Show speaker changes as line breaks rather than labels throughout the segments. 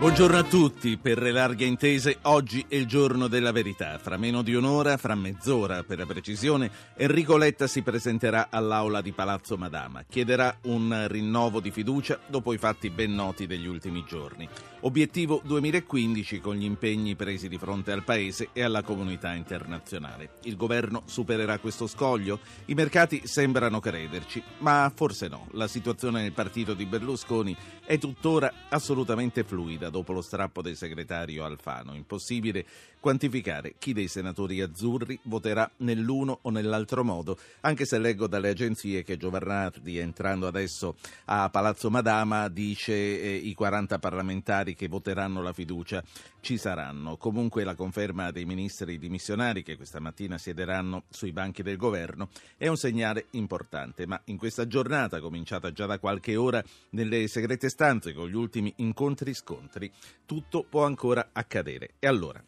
Buongiorno a tutti, per le larghe intese oggi è il giorno della verità. Fra meno di un'ora, fra mezz'ora per la precisione, Enrico Letta si presenterà all'aula di Palazzo Madama. Chiederà un rinnovo di fiducia dopo i fatti ben noti degli ultimi giorni. Obiettivo 2015 con gli impegni presi di fronte al Paese e alla comunità internazionale. Il governo supererà questo scoglio? I mercati sembrano crederci, ma forse no. La situazione nel partito di Berlusconi è tuttora assolutamente fluida dopo lo strappo del segretario Alfano. Impossibile quantificare chi dei senatori azzurri voterà nell'uno o nell'altro modo, anche se leggo dalle agenzie che Giovannardi, entrando adesso a Palazzo Madama, dice eh, i 40 parlamentari che voteranno la fiducia ci saranno. Comunque la conferma dei ministri dimissionari che questa mattina siederanno sui banchi del governo è un segnale importante, ma in questa giornata, cominciata già da qualche ora nelle segrete stanze con gli ultimi incontri-scontri, tutto può ancora accadere. E allora?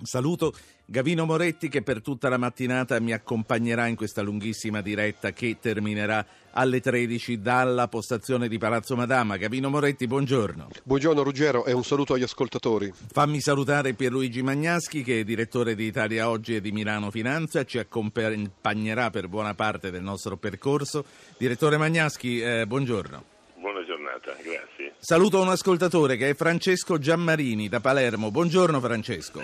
Saluto Gavino Moretti che per tutta la mattinata mi accompagnerà in questa lunghissima diretta che terminerà alle 13 dalla postazione di Palazzo Madama. Gavino Moretti, buongiorno.
Buongiorno Ruggero e un saluto agli ascoltatori.
Fammi salutare Pierluigi Magnaschi che è direttore di Italia Oggi e di Milano Finanza, ci accompagnerà per buona parte del nostro percorso. Direttore Magnaschi, eh, buongiorno
giornata, grazie.
Saluto un ascoltatore che è Francesco Giammarini da Palermo. Buongiorno Francesco.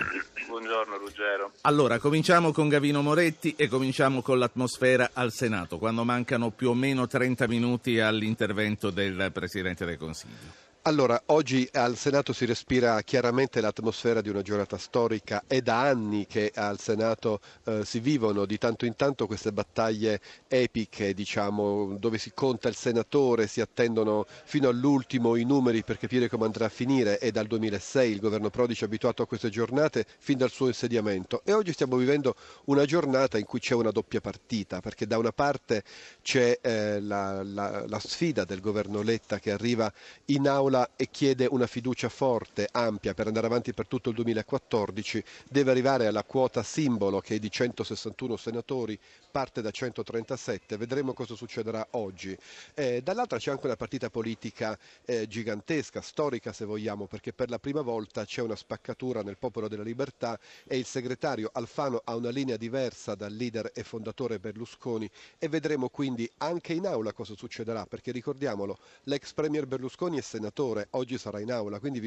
Buongiorno Ruggero.
Allora, cominciamo con Gavino Moretti e cominciamo con l'atmosfera al Senato, quando mancano più o meno 30 minuti all'intervento del Presidente del Consiglio.
Allora, oggi al Senato si respira chiaramente l'atmosfera di una giornata storica. È da anni che al Senato eh, si vivono di tanto in tanto queste battaglie epiche, diciamo, dove si conta il senatore, si attendono fino all'ultimo i numeri per capire come andrà a finire. È dal 2006 il governo Prodi ci ha abituato a queste giornate fin dal suo insediamento. E oggi stiamo vivendo una giornata in cui c'è una doppia partita, perché da una parte c'è eh, la, la, la sfida del governo Letta che arriva in aula Aula e chiede una fiducia forte, ampia, per andare avanti per tutto il 2014, deve arrivare alla quota simbolo che è di 161 senatori, parte da 137, vedremo cosa succederà oggi. Eh, dall'altra c'è anche una partita politica eh, gigantesca, storica se vogliamo, perché per la prima volta c'è una spaccatura nel Popolo della Libertà e il segretario Alfano ha una linea diversa dal leader e fondatore Berlusconi e vedremo quindi anche in aula cosa succederà, perché ricordiamolo, l'ex premier Berlusconi è senatore senatore, oggi sarà in aula, quindi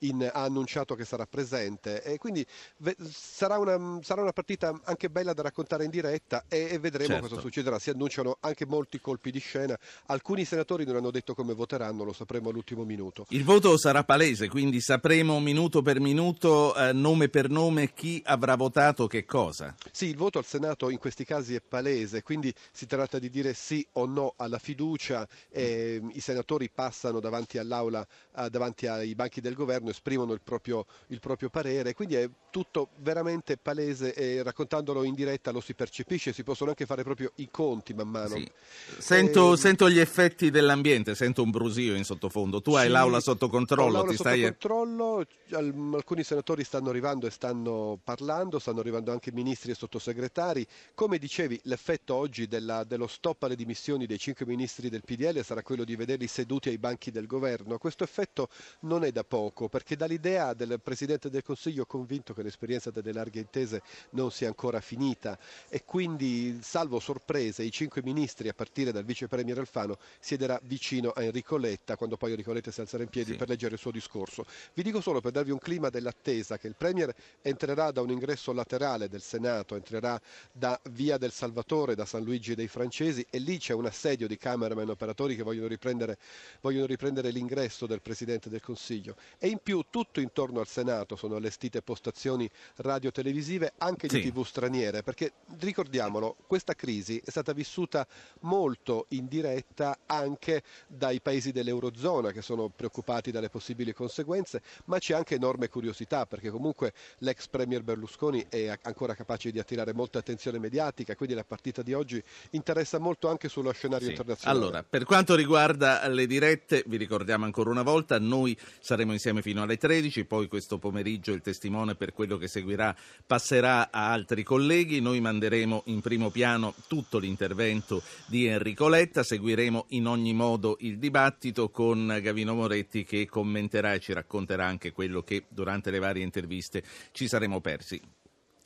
in, ha annunciato che sarà presente e quindi ve, sarà, una, sarà, una, partita anche bella da raccontare in diretta e, e vedremo certo. cosa succederà. Si annunciano anche molti colpi di scena, alcuni senatori non hanno detto come voteranno, lo sapremo all'ultimo minuto.
Il voto sarà palese, quindi sapremo minuto per minuto, eh, nome per nome, chi avrà votato che cosa.
Sì, il voto al Senato in questi casi è palese, quindi si tratta di dire sì o no alla fiducia, e, i senatori passano davanti all'Aula quest'Aula eh, davanti ai banchi del governo esprimono il proprio, il proprio, parere, quindi è tutto veramente palese e raccontandolo in diretta lo si percepisce, si possono anche fare proprio i conti man mano. Sì.
Sento, e... Ehm, sento, gli effetti dell'ambiente, sento un brusio in sottofondo, tu sì, hai l'aula sotto controllo.
L'aula
ti
sotto
stai...
controllo, alcuni senatori stanno arrivando e stanno parlando, stanno arrivando anche ministri e sottosegretari. Come dicevi, l'effetto oggi della, dello stop alle dimissioni dei cinque ministri del PDL sarà quello di vederli seduti ai banchi del governo governo. Questo effetto non è da poco perché dall'idea del Presidente del Consiglio convinto che l'esperienza delle larghe intese non sia ancora finita e quindi salvo sorprese i cinque ministri a partire dal Vice Premier Alfano siederà vicino a Enrico Letta quando poi Enrico Letta si alzerà in piedi sì. per leggere il suo discorso. Vi dico solo per darvi un clima dell'attesa che il Premier entrerà da un ingresso laterale del Senato, entrerà da Via del Salvatore, da San Luigi dei Francesi e lì c'è un assedio di cameraman operatori che vogliono riprendere, vogliono riprendere l'ingresso ingresso del Presidente del Consiglio e in più tutto intorno al Senato sono allestite postazioni radio-televisive anche di sì. tv straniere perché ricordiamolo questa crisi è stata vissuta molto in diretta anche dai paesi dell'Eurozona che sono preoccupati dalle possibili conseguenze ma c'è anche enorme curiosità perché comunque l'ex Premier Berlusconi è ancora capace di attirare molta attenzione mediatica quindi la partita di oggi interessa molto anche sullo scenario sì. internazionale.
Allora, per quanto riguarda le dirette vi ricordiamo ancora una volta, noi saremo insieme fino alle 13, poi questo pomeriggio il testimone per quello che seguirà passerà a altri colleghi, noi manderemo in primo piano tutto l'intervento di Enrico Letta, seguiremo in ogni modo il dibattito con Gavino Moretti che commenterà e ci racconterà anche quello che durante le varie interviste ci saremo persi.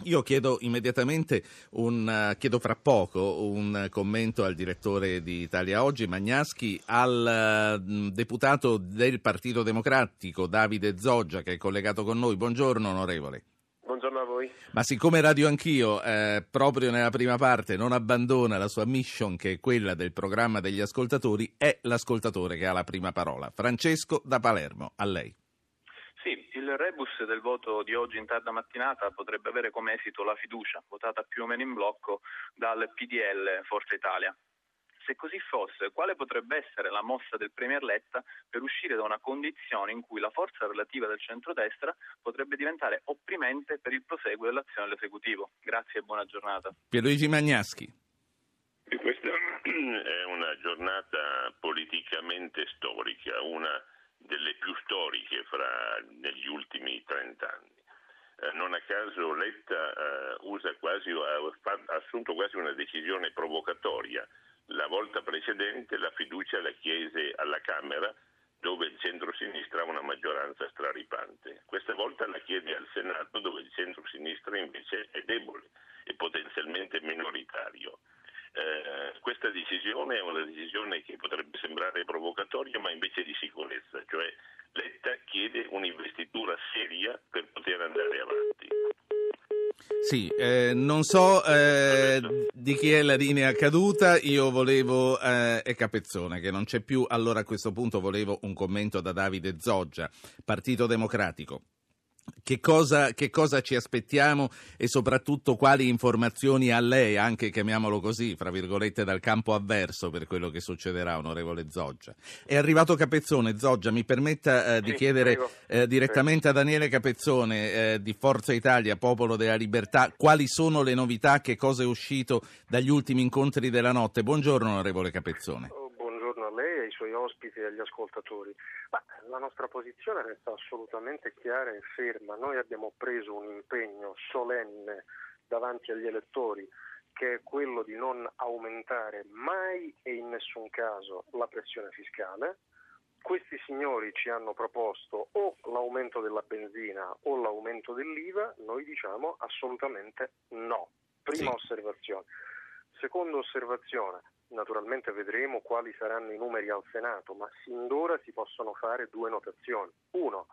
Io chiedo immediatamente, un, uh, chiedo fra poco un commento al direttore di Italia Oggi, Magnaschi, al uh, deputato del Partito Democratico Davide Zoggia che è collegato con noi. Buongiorno onorevole.
Buongiorno a voi.
Ma siccome Radio Anch'io, eh, proprio nella prima parte, non abbandona la sua mission, che è quella del programma degli ascoltatori, è l'ascoltatore che ha la prima parola. Francesco da Palermo, a lei.
Sì, il rebus del voto di oggi in tarda mattinata potrebbe avere come esito la fiducia, votata più o meno in blocco dal PDL Forza Italia. Se così fosse, quale potrebbe essere la mossa del Premier Letta per uscire da una condizione in cui la forza relativa del centrodestra potrebbe diventare opprimente per il proseguo dell'azione dell'esecutivo? Grazie e buona giornata.
Pierluigi Magnaschi.
Questa è una giornata politicamente storica, una delle più storiche fra, negli ultimi trent'anni. Eh, non a caso Letta eh, quasi, ha assunto quasi una decisione provocatoria. La volta precedente la fiducia la chiese alla Camera dove il centro-sinistra ha una maggioranza straripante. Questa volta la chiede al Senato dove il centro-sinistra invece è debole e potenzialmente minoritario. Eh, questa decisione è una decisione che potrebbe sembrare provocatoria ma invece di sicurezza, cioè Letta chiede un'investitura seria per poter andare avanti.
Sì, eh, non so eh, di chi è la linea caduta, io volevo, eh, è Capezzone che non c'è più, allora a questo punto volevo un commento da Davide Zoggia, Partito Democratico. Che cosa, che cosa, ci aspettiamo e soprattutto quali informazioni ha lei, anche chiamiamolo così, fra virgolette, dal campo avverso per quello che succederà, onorevole Zoggia. È arrivato Capezzone, Zoggia, mi permetta eh, di sì, chiedere eh, direttamente a Daniele Capezzone eh, di Forza Italia, Popolo della Libertà, quali sono le novità, che cosa è uscito dagli ultimi incontri della notte. Buongiorno, onorevole Capezzone.
Oh, buongiorno a lei, ai suoi ospiti e agli ascoltatori. Ma la nostra posizione resta assolutamente chiara e ferma. Noi abbiamo preso un impegno solenne davanti agli elettori che è quello di non aumentare mai e in nessun caso la pressione fiscale. Questi signori ci hanno proposto o l'aumento della benzina o l'aumento dell'IVA, noi diciamo assolutamente no. Prima sì. osservazione. Seconda osservazione, naturalmente vedremo quali saranno i numeri al Senato, ma sin d'ora si possono fare due notazioni. Uno,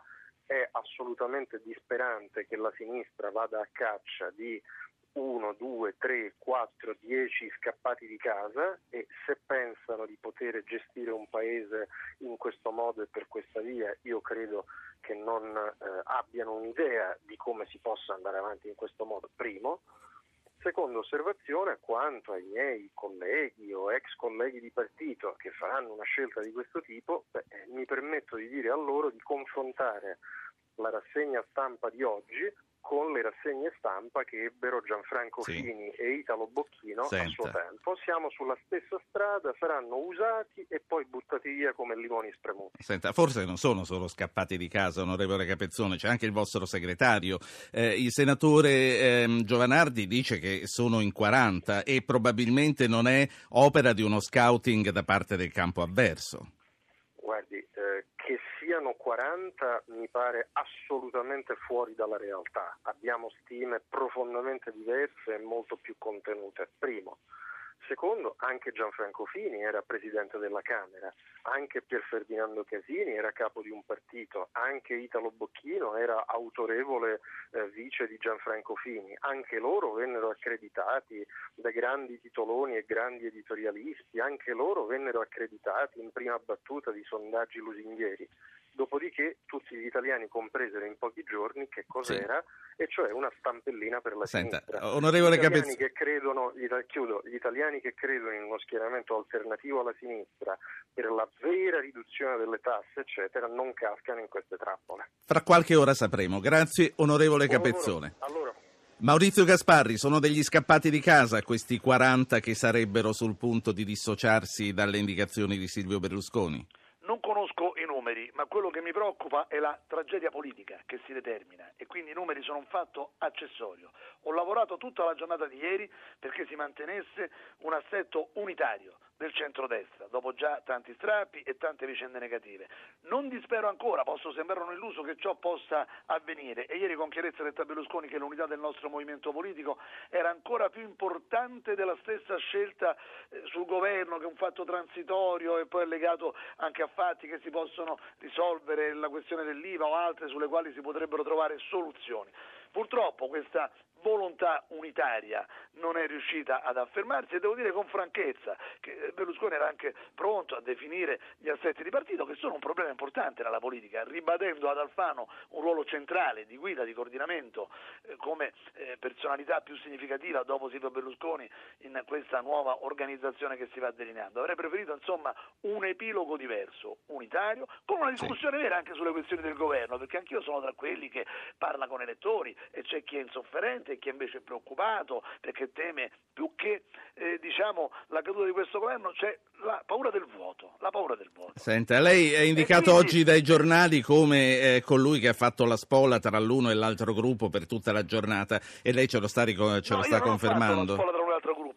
è assolutamente disperante che la sinistra vada a caccia di 1, 2, 3, 4, 10 scappati di casa e se pensano di poter gestire un paese in questo modo e per questa via, io credo che non eh, abbiano un'idea di come si possa andare avanti in questo modo. Primo. Seconda osservazione, quanto ai miei colleghi o ex colleghi di partito che faranno una scelta di questo tipo, beh, mi permetto di dire a loro di confrontare la rassegna stampa di oggi con le rassegne stampa che ebbero Gianfranco sì. Fini e Italo Bocchino Senta. a suo tempo. Siamo sulla stessa strada, saranno usati e poi buttati via come limoni spremuti.
Senta, forse non sono solo scappati di casa, onorevole Capezzone, c'è anche il vostro segretario. Eh, il senatore eh, Giovanardi dice che sono in 40 e probabilmente non è opera di uno scouting da parte del campo avverso.
Guardi, siano 40 mi pare assolutamente fuori dalla realtà. Abbiamo stime profondamente diverse e molto più contenute. Primo. Secondo, anche Gianfranco Fini era presidente della Camera, anche Pier Ferdinando Casini era capo di un partito, anche Italo Bocchino era autorevole eh, vice di Gianfranco Fini, anche loro vennero accreditati da grandi titoloni e grandi editorialisti, anche loro vennero accreditati in prima battuta di sondaggi lusinghieri. Dopodiché tutti gli italiani compresero in pochi giorni che cos'era, sì. e cioè una stampellina per la
Senta,
sinistra.
Onorevole
gli, italiani
Capez...
credono, gli, chiudo, gli italiani che credono in uno schieramento alternativo alla sinistra per la vera riduzione delle tasse, eccetera, non cascano in queste trappole.
Fra qualche ora sapremo. Grazie, onorevole Capezzone.
Allora,
Maurizio Gasparri, sono degli scappati di casa questi 40 che sarebbero sul punto di dissociarsi dalle indicazioni di Silvio Berlusconi?
Non conosco i numeri, ma quello che mi preoccupa è la tragedia politica che si determina e quindi i numeri sono un fatto accessorio. Ho lavorato tutta la giornata di ieri perché si mantenesse un assetto unitario del centrodestra, dopo già tanti strappi e tante vicende negative. Non dispero ancora, posso sembrare un illuso che ciò possa avvenire e ieri con chiarezza detta Berlusconi che l'unità del nostro movimento politico era ancora più importante della stessa scelta eh, sul governo che è un fatto transitorio e poi è legato anche a fatti che si possono risolvere, la questione dell'IVA o altre sulle quali si potrebbero trovare soluzioni. Purtroppo questa volontà unitaria non è riuscita ad affermarsi e devo dire con franchezza che Berlusconi era anche pronto a definire gli assetti di partito che sono un problema importante nella politica, ribadendo ad Alfano un ruolo centrale di guida, di coordinamento eh, come eh, personalità più significativa dopo Silvio Berlusconi in questa nuova organizzazione che si va delineando. Avrei preferito insomma un epilogo diverso, unitario, con una discussione sì. vera anche sulle questioni del governo, perché anch'io sono tra quelli che parla con elettori e c'è chi è insofferente e chi invece è preoccupato perché teme più che eh, diciamo, la caduta di questo governo c'è la paura del vuoto. La paura del vuoto.
Senta, lei è indicato quindi... oggi dai giornali come eh, colui che ha fatto la spola tra l'uno e l'altro gruppo per tutta la giornata e lei ce lo sta, ric- ce
no,
lo sta confermando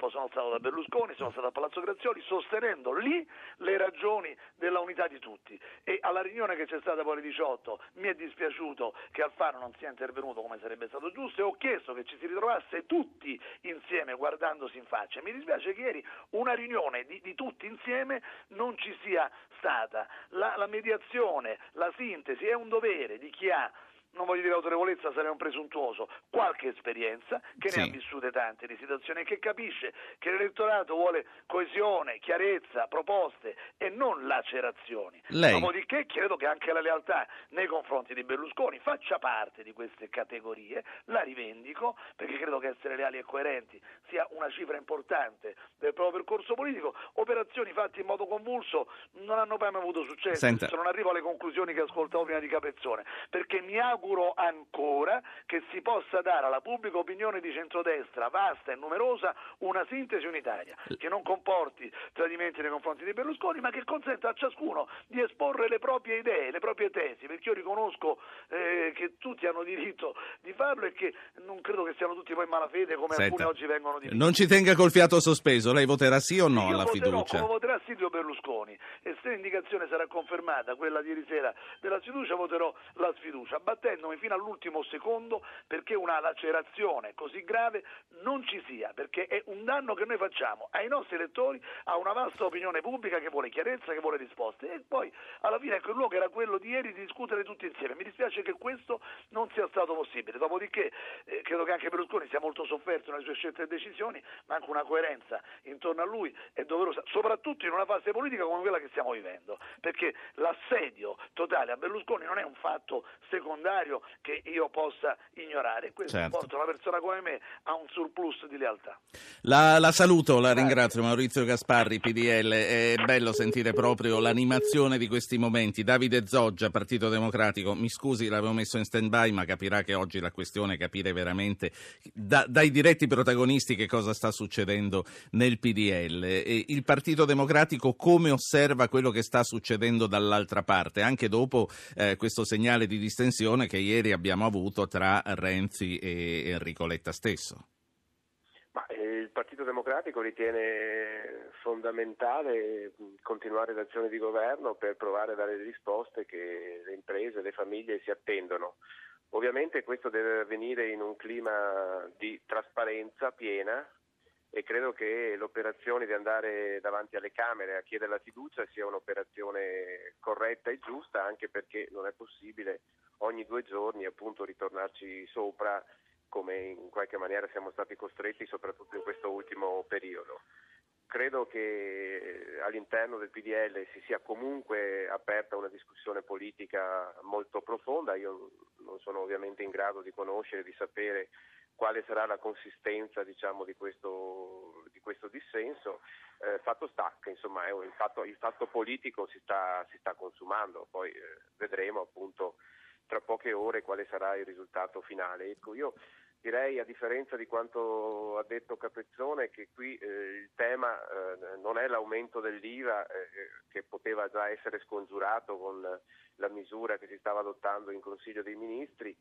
sono stato da Berlusconi, sono stato a Palazzo Grazioli, sostenendo lì le ragioni della unità di tutti. E alla riunione che c'è stata poi alle 18 mi è dispiaciuto che Alfano non sia intervenuto come sarebbe stato giusto e ho chiesto che ci si ritrovasse tutti insieme guardandosi in faccia. Mi dispiace che ieri una riunione di, di tutti insieme non ci sia stata. La, la mediazione, la sintesi è un dovere di chi ha non voglio dire autorevolezza, sarei un presuntuoso, qualche esperienza, che sì. ne ha vissute tante di situazioni e che capisce che l'elettorato vuole coesione, chiarezza, proposte e non lacerazioni. Lei... Dopodiché credo che anche la lealtà nei confronti di Berlusconi faccia parte di queste categorie, la rivendico perché credo che essere leali e coerenti sia una cifra importante del proprio percorso politico. Operazioni fatte in modo convulso non hanno mai avuto successo, Senta. non arrivo alle conclusioni che ascoltavo prima di Capezzone, perché mi auguro auguro ancora che si possa dare alla pubblica opinione di centrodestra, vasta e numerosa, una sintesi unitaria, che non comporti tradimenti nei confronti di Berlusconi, ma che consenta a ciascuno di esporre le proprie idee, le proprie tesi, perché io riconosco eh, che tutti hanno diritto di farlo e che non credo che siano tutti poi in malafede come Senta, alcuni oggi vengono di
Non ci tenga col fiato sospeso, lei voterà sì o no
io
alla
voterò,
fiducia?
Come voterà Silvio Berlusconi e se l'indicazione sarà confermata, quella di ieri sera della sfiducia, voterò la sfiducia, battendo battendomi fino all'ultimo secondo perché una lacerazione così grave non ci sia, perché è un danno che noi facciamo ai nostri elettori, a una vasta opinione pubblica che vuole chiarezza, che vuole risposte. E poi alla fine ecco, il luogo era quello di ieri di discutere tutti insieme. Mi dispiace che questo non sia stato possibile. Dopodiché eh, credo che anche Berlusconi sia molto sofferto nelle sue scelte e decisioni, ma anche una coerenza intorno a lui è doverosa, soprattutto in una fase politica come quella che stiamo vivendo, perché l'assedio totale a Berlusconi non è un fatto secondario necessario che io possa ignorare. Questo certo. porta una persona come me a un surplus di lealtà.
La, la saluto, la Grazie. ringrazio Maurizio Gasparri, PDL. È bello sentire proprio l'animazione di questi momenti. Davide Zoggia, Partito Democratico, mi scusi, l'avevo messo in stand-by, ma capirà che oggi la questione è capire veramente da, dai diretti protagonisti che cosa sta succedendo nel PDL. E il Partito Democratico come osserva quello che sta succedendo dall'altra parte, anche dopo eh, questo segnale di distensione che ieri abbiamo avuto tra Renzi e Enrico Letta stesso.
Ma, eh, il Partito Democratico ritiene fondamentale continuare l'azione di governo per provare a dare le risposte che le imprese le famiglie si attendono. Ovviamente questo deve avvenire in un clima di trasparenza piena e credo che l'operazione di andare davanti alle Camere a chiedere la fiducia sia un'operazione corretta e giusta anche perché non è possibile ogni due giorni appunto ritornarci sopra come in qualche maniera siamo stati costretti soprattutto in questo ultimo periodo. Credo che all'interno del PDL si sia comunque aperta una discussione politica molto profonda, io non sono ovviamente in grado di conoscere, di sapere quale sarà la consistenza diciamo, di, questo, di, questo, dissenso. Eh, fatto sta che insomma, il, fatto, il, fatto, politico si sta, si sta consumando, poi eh, vedremo appunto tra poche ore quale sarà il risultato finale. Ecco, io direi a differenza di quanto ha detto Capezzone che qui eh, il tema eh, non è l'aumento dell'IVA eh, che poteva già essere scongiurato con la misura che si stava adottando in Consiglio dei Ministri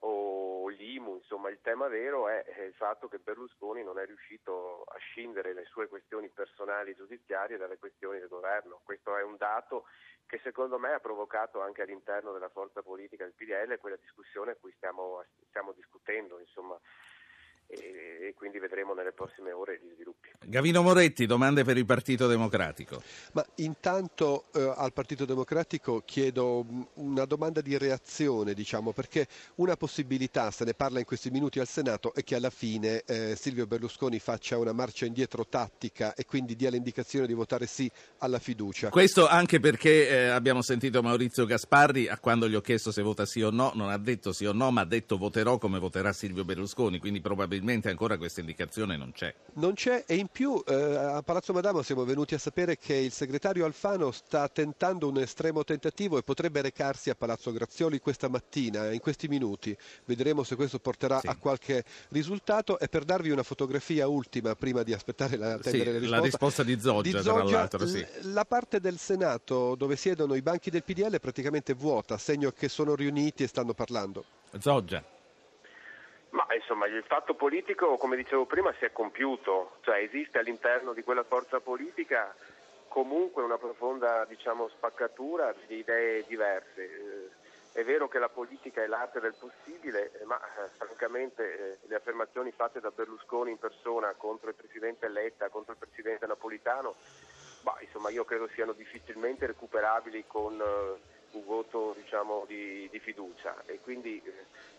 o l'IMU, insomma il tema vero è, il fatto che Berlusconi non è riuscito a scindere le sue questioni personali giudiziarie dalle questioni del governo. Questo è un dato che secondo me ha provocato anche all'interno della forza politica del PDL quella discussione a cui stiamo, stiamo discutendo. Insomma e, quindi vedremo nelle prossime ore gli sviluppi.
Gavino Moretti, domande per il Partito Democratico.
Ma intanto eh, al Partito Democratico chiedo una domanda di reazione, diciamo, perché una possibilità, se ne parla in questi minuti al Senato, è che alla fine eh, Silvio Berlusconi faccia una marcia indietro tattica e quindi dia l'indicazione di votare sì alla fiducia.
Questo anche perché eh, abbiamo sentito Maurizio Gasparri, a quando gli ho chiesto se vota sì o no, non ha detto sì o no, ma ha detto voterò come voterà Silvio Berlusconi, quindi probabilmente probabilmente ancora questa indicazione non c'è.
Non c'è e in più eh, a Palazzo Madama siamo venuti a sapere che il segretario Alfano sta tentando un estremo tentativo e potrebbe recarsi a Palazzo Grazioli questa mattina, in questi minuti. Vedremo se questo porterà sì. a qualche risultato e per darvi una fotografia ultima prima di aspettare la,
sì,
la risposta.
La risposta di Zoggia,
di Zoggia
tra l'altro. Sì.
La parte del Senato dove siedono i banchi del PDL è praticamente vuota, segno che sono riuniti e stanno parlando.
Zoggia.
Ma insomma il fatto politico, come dicevo prima, si è compiuto, cioè esiste all'interno di quella forza politica comunque una profonda diciamo, spaccatura di idee diverse. Eh, è vero che la politica è l'arte del possibile, eh, ma eh, francamente le affermazioni fatte da Berlusconi in persona contro il Presidente Letta, contro il Presidente Napolitano, bah, insomma, io credo siano difficilmente recuperabili con un voto diciamo, di, di, fiducia. E quindi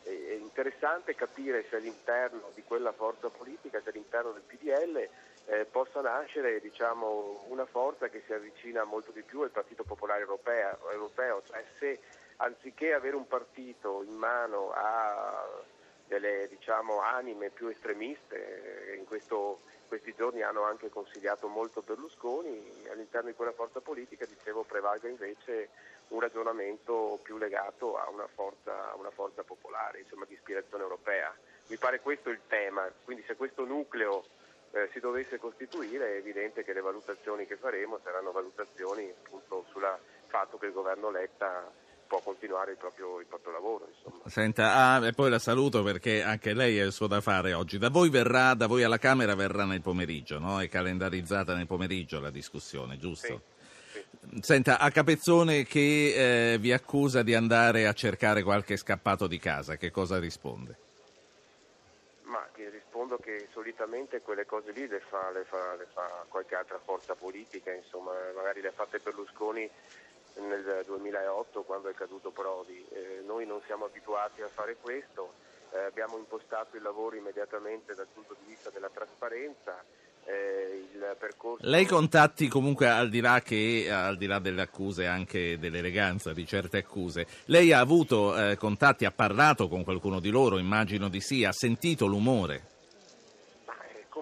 eh, è interessante capire se all'interno di quella forza politica, se all'interno del PDL eh, possa nascere diciamo, una forza che si avvicina molto di più al Partito Popolare Europeo, europeo. Cioè se anziché avere un partito in mano a delle diciamo, anime più estremiste, eh, in questo questi giorni hanno anche consigliato molto Berlusconi, all'interno di quella forza politica, dicevo, prevalga invece un ragionamento più legato a una forza, a una forza popolare, insomma di ispirazione europea. Mi pare questo il tema, quindi se questo nucleo eh, si dovesse costituire è evidente che le valutazioni che faremo saranno valutazioni appunto sul fatto che il governo Letta può continuare il proprio, il proprio lavoro. Insomma.
Senta, ah, e poi la saluto perché anche lei ha il suo da fare oggi. Da voi verrà, da voi alla Camera verrà nel pomeriggio, no? È calendarizzata nel pomeriggio la discussione, giusto?
Sì.
Senta, a Capezzone che eh, vi accusa di andare a cercare qualche scappato di casa, che cosa risponde?
Ma ti rispondo che solitamente quelle cose lì le fa, le fa, le fa qualche altra forza politica, insomma, magari le ha fatte Berlusconi nel 2008 quando è caduto Prodi. Eh, noi non siamo abituati a fare questo, eh, abbiamo impostato il lavoro immediatamente dal punto di vista della trasparenza. Eh, percorso...
Lei contatti comunque al di là che al di là delle accuse anche dell'eleganza di certe accuse, lei ha avuto eh, contatti, ha parlato con qualcuno di loro, immagino di sì, ha sentito l'umore?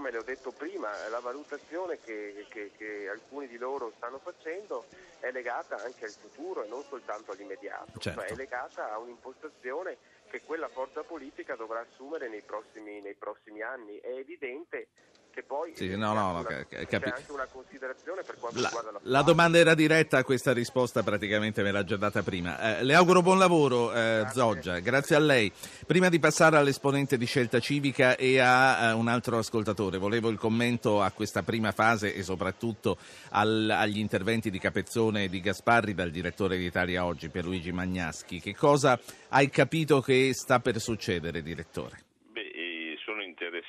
come le ho detto prima, la valutazione che, che, che, alcuni di loro stanno facendo è legata anche al futuro e non soltanto all'immediato,
certo.
cioè è legata a un'impostazione che quella forza politica dovrà assumere nei prossimi, nei prossimi anni. È evidente che poi
sì, no, no, una,
c'è capi- anche una considerazione per quanto
la,
riguarda la
La domanda era diretta, questa risposta praticamente me l'ha già data prima. Eh, le auguro buon lavoro, eh, grazie. Zoggia, grazie a lei. Prima di passare all'esponente di scelta civica e a uh, un altro ascoltatore, volevo il commento a questa prima fase e soprattutto al, agli interventi di Capezzone e di Gasparri dal direttore di Italia Oggi, Pierluigi Magnaschi. Che cosa hai capito che sta per succedere, direttore?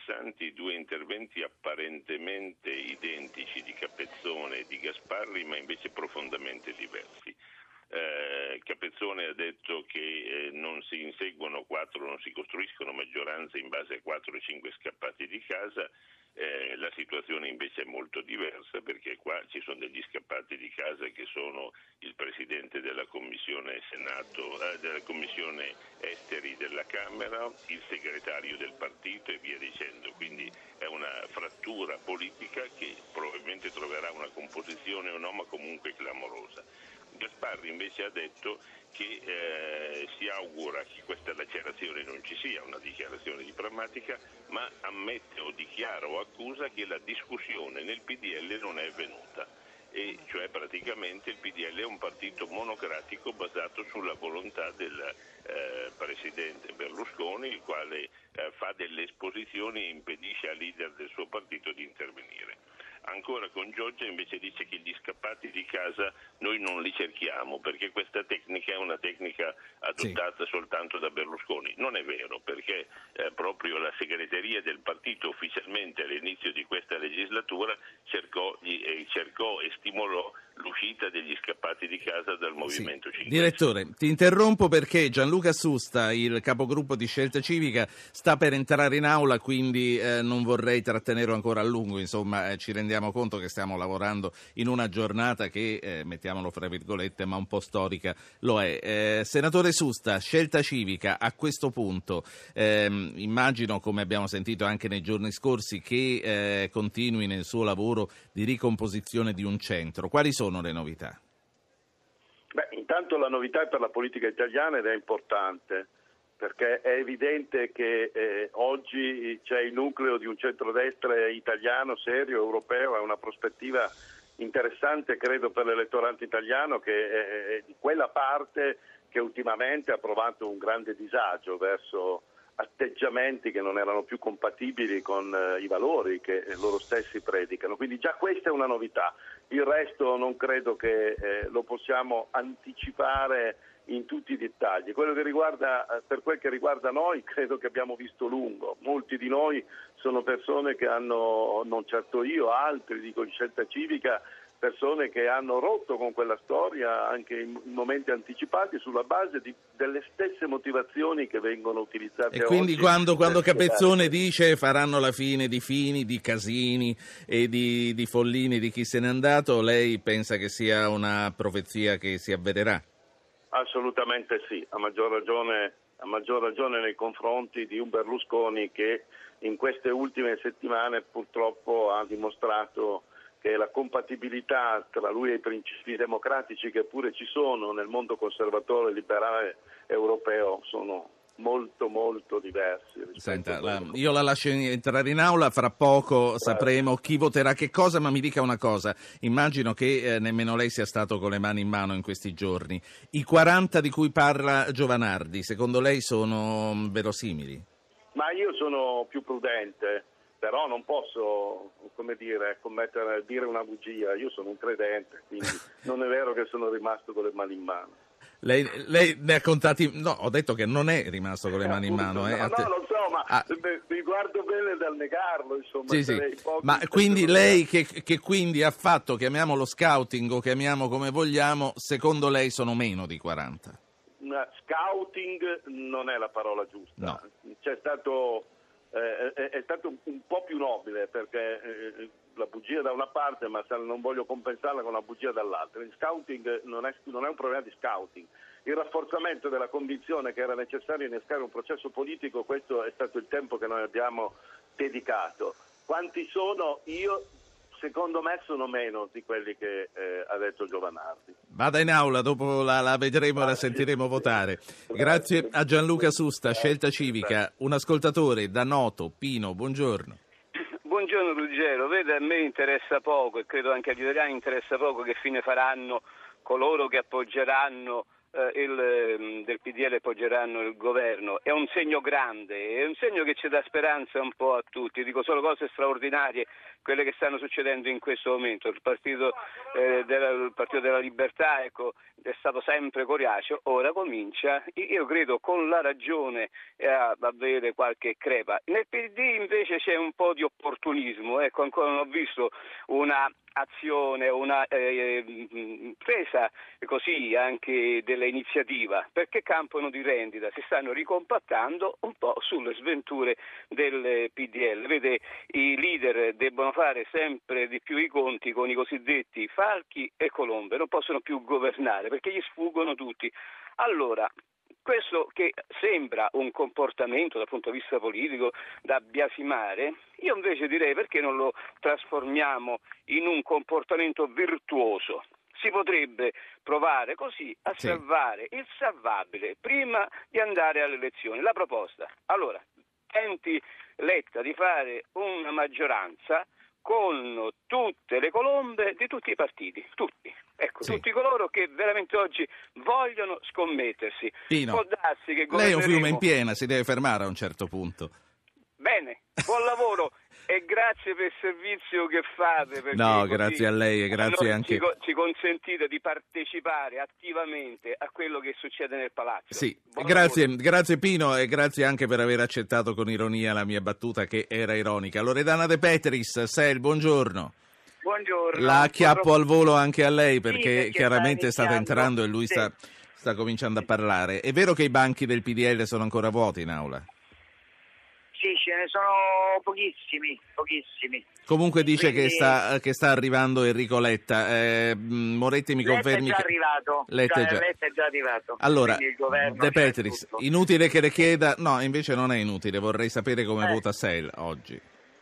Interessanti due interventi apparentemente identici di Capezzone e di Gasparri, ma invece profondamente diversi. Eh, Capezzone ha detto che eh, non si inseguono quattro, non si costruiscono maggioranze in base a quattro o cinque scappati di casa, eh, la situazione invece è molto diversa perché qua ci sono degli scappati di casa che sono il Presidente della Commissione, Senato, eh, della commissione Esteri della Camera, il segretario del partito e via dicendo. Quindi è una frattura politica che probabilmente troverà una composizione o no, ma comunque clamorosa. Gasparri invece ha detto che eh, si augura che questa lacerazione non ci sia, una dichiarazione di pragmatica, ma ammette o dichiara o accusa che la discussione nel PDL non è avvenuta e cioè praticamente il PDL è un partito monocratico basato sulla volontà del eh, presidente Berlusconi, il quale eh, fa delle esposizioni e impedisce al leader del suo partito di intervenire. Ancora con Giorgia invece dice che gli scappati di casa noi non li cerchiamo perché questa tecnica è una tecnica adottata sì. soltanto da Berlusconi. Non è vero perché eh, proprio la segreteria del partito ufficialmente all'inizio di questa legislatura cercò, gli, eh, cercò e stimolò l'uscita degli scappati di casa dal Movimento sì. 5
Direttore, ti interrompo perché Gianluca Susta, il capogruppo di Scelta Civica, sta per entrare in aula, quindi eh, non vorrei trattenerlo ancora a lungo, insomma eh, ci rendiamo conto che stiamo lavorando in una giornata che, eh, mettiamolo fra virgolette, ma un po' storica lo è. Eh, senatore Susta, Scelta Civica, a questo punto ehm, immagino, come abbiamo sentito anche nei giorni scorsi, che eh, continui nel suo lavoro di ricomposizione di un centro. Quali sono sono le novità?
Beh, intanto la novità è per la politica italiana ed è importante perché è evidente che eh, oggi c'è il nucleo di un centrodestra italiano serio, europeo, è una prospettiva interessante credo per l'elettorato italiano che è di quella parte che ultimamente ha provato un grande disagio verso atteggiamenti che non erano più compatibili con eh, i valori che loro stessi predicano. Quindi già questa è una novità. Il resto non credo che eh, lo possiamo anticipare in tutti i dettagli. Riguarda, eh, per quel che riguarda noi, credo che abbiamo visto lungo. Molti di noi sono persone che hanno, non certo io, altri dico in scelta civica, persone che hanno rotto con quella storia anche in momenti anticipati sulla base di, delle stesse motivazioni che vengono utilizzate
e quindi quando, quando Capezzone dice faranno la fine di Fini, di Casini e di, di Follini, di chi se n'è andato, lei pensa che sia una profezia che si avvererà?
Assolutamente sì, a maggior ragione, a maggior ragione nei confronti di un Berlusconi che in queste ultime settimane purtroppo ha dimostrato che la compatibilità tra lui e i principi democratici che pure ci sono nel mondo conservatore e liberale europeo sono molto molto diversi.
Senta, la, io la lascio entrare in aula, fra poco sapremo chi voterà che cosa, ma mi dica una cosa, immagino che eh, nemmeno lei sia stato con le mani in mano in questi giorni. I 40 di cui parla Giovanardi, secondo lei sono mm, verosimili?
Ma io sono più prudente però non posso come dire, commettere, dire una bugia, io sono un credente, quindi non è vero che sono rimasto con le mani in mano.
Lei, lei, ne ha contati, no, ho detto che non è rimasto con le mani in mano.
Eh, no, no, lo so, ma ah. mi guardo bene dal negarlo, insomma.
Sì, sì. Ma quindi lei che, che, quindi ha fatto, chiamiamolo scouting o chiamiamo come vogliamo, secondo lei sono meno di 40?
Scouting non è la parola giusta.
No.
C'è stato eh, è, è, stato un po' più nobile perché eh, la bugia da una parte ma non voglio compensarla con la bugia dall'altra. Il scouting non è, non è, un problema di scouting. Il rafforzamento della convinzione che era necessario innescare un processo politico, questo è stato il tempo che noi abbiamo dedicato. Quanti sono? Io secondo me sono meno di quelli che eh, ha detto Giovanardi.
Vada in aula, dopo la, la vedremo e la sentiremo votare. Grazie a Gianluca Susta, Scelta Civica, un ascoltatore da Noto, Pino, buongiorno.
Buongiorno Ruggero, vede a me interessa poco e credo anche agli italiani interessa poco che fine faranno coloro che appoggeranno eh, il, ehm, del PDL appoggeranno il governo. È un segno grande, è un segno che ci dà speranza un po' a tutti. Dico solo cose straordinarie, quelle che stanno succedendo in questo momento. Il Partito, eh, della, il partito della Libertà ecco, è stato sempre coriaceo, ora comincia, io credo con la ragione, a avere qualche crepa. Nel PD invece c'è un po' di opportunismo, ecco, ancora non ho visto una azione, una eh, presa così anche dell'iniziativa, perché campano di rendita, si stanno ricompattando un po' sulle sventure del PDL. Vede, i leader debbono fare sempre di più i conti con i cosiddetti falchi e colombe, non possono più governare perché gli sfuggono tutti. Allora, questo che sembra un comportamento dal punto di vista politico da biasimare, io invece direi perché non lo trasformiamo in un comportamento virtuoso. si potrebbe provare così a
Sì.
salvare il salvabile prima di andare alle elezioni. La proposta. Allora, tenti Letta di fare una maggioranza con tutte le colombe di tutti i partiti, tutti. Ecco,
Sì.
tutti coloro che veramente oggi vogliono scommettersi.
Pino,
Può darsi che
Lei è un fiume in
governeremo-
piena, si deve fermare a un certo punto.
Bene, buon lavoro e grazie per il servizio che fate.
No, grazie a lei e grazie
noi
anche-
Ci, ci consentite di partecipare attivamente a quello che succede nel palazzo.
Sì, grazie, grazie Pino e grazie anche per aver accettato con ironia la mia battuta che era ironica. Loredana De Petris, Sel, buongiorno.
Buongiorno.
La acchiappo al volo anche a lei perché,
perché
chiaramente
sta
state
iniziando.
entrando e lui
Sì.
sta, sta cominciando a parlare. È vero che i banchi del PDL sono ancora vuoti in aula?
Sì, ce ne sono pochissimi, pochissimi.
Comunque dice
Quindi-
che, sta, che sta arrivando Enrico Letta. Eh, mh, Moretti mi
Letta
confermi
è già
che...
arrivato.
Letta è
Già-
già-
Letta è già arrivato.
Allora, De Petris, inutile che le chieda... No, invece non è inutile, vorrei sapere come
Eh.
vota Sel oggi.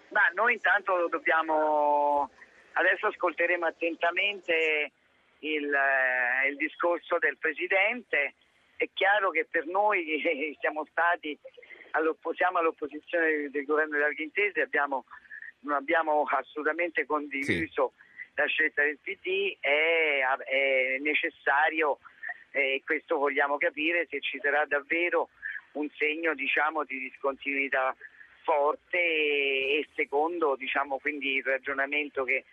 Ma noi intanto dobbiamo... Adesso ascolteremo attentamente il, eh, il discorso del Presidente. È chiaro che per noi siamo stati siamo all'opposizione del governo di Larghe Intese, abbiamo, non abbiamo assolutamente condiviso la scelta del PD, è, è necessario e questo vogliamo capire se ci sarà davvero un segno diciamo, di discontinuità forte e, e secondo diciamo, quindi il ragionamento che,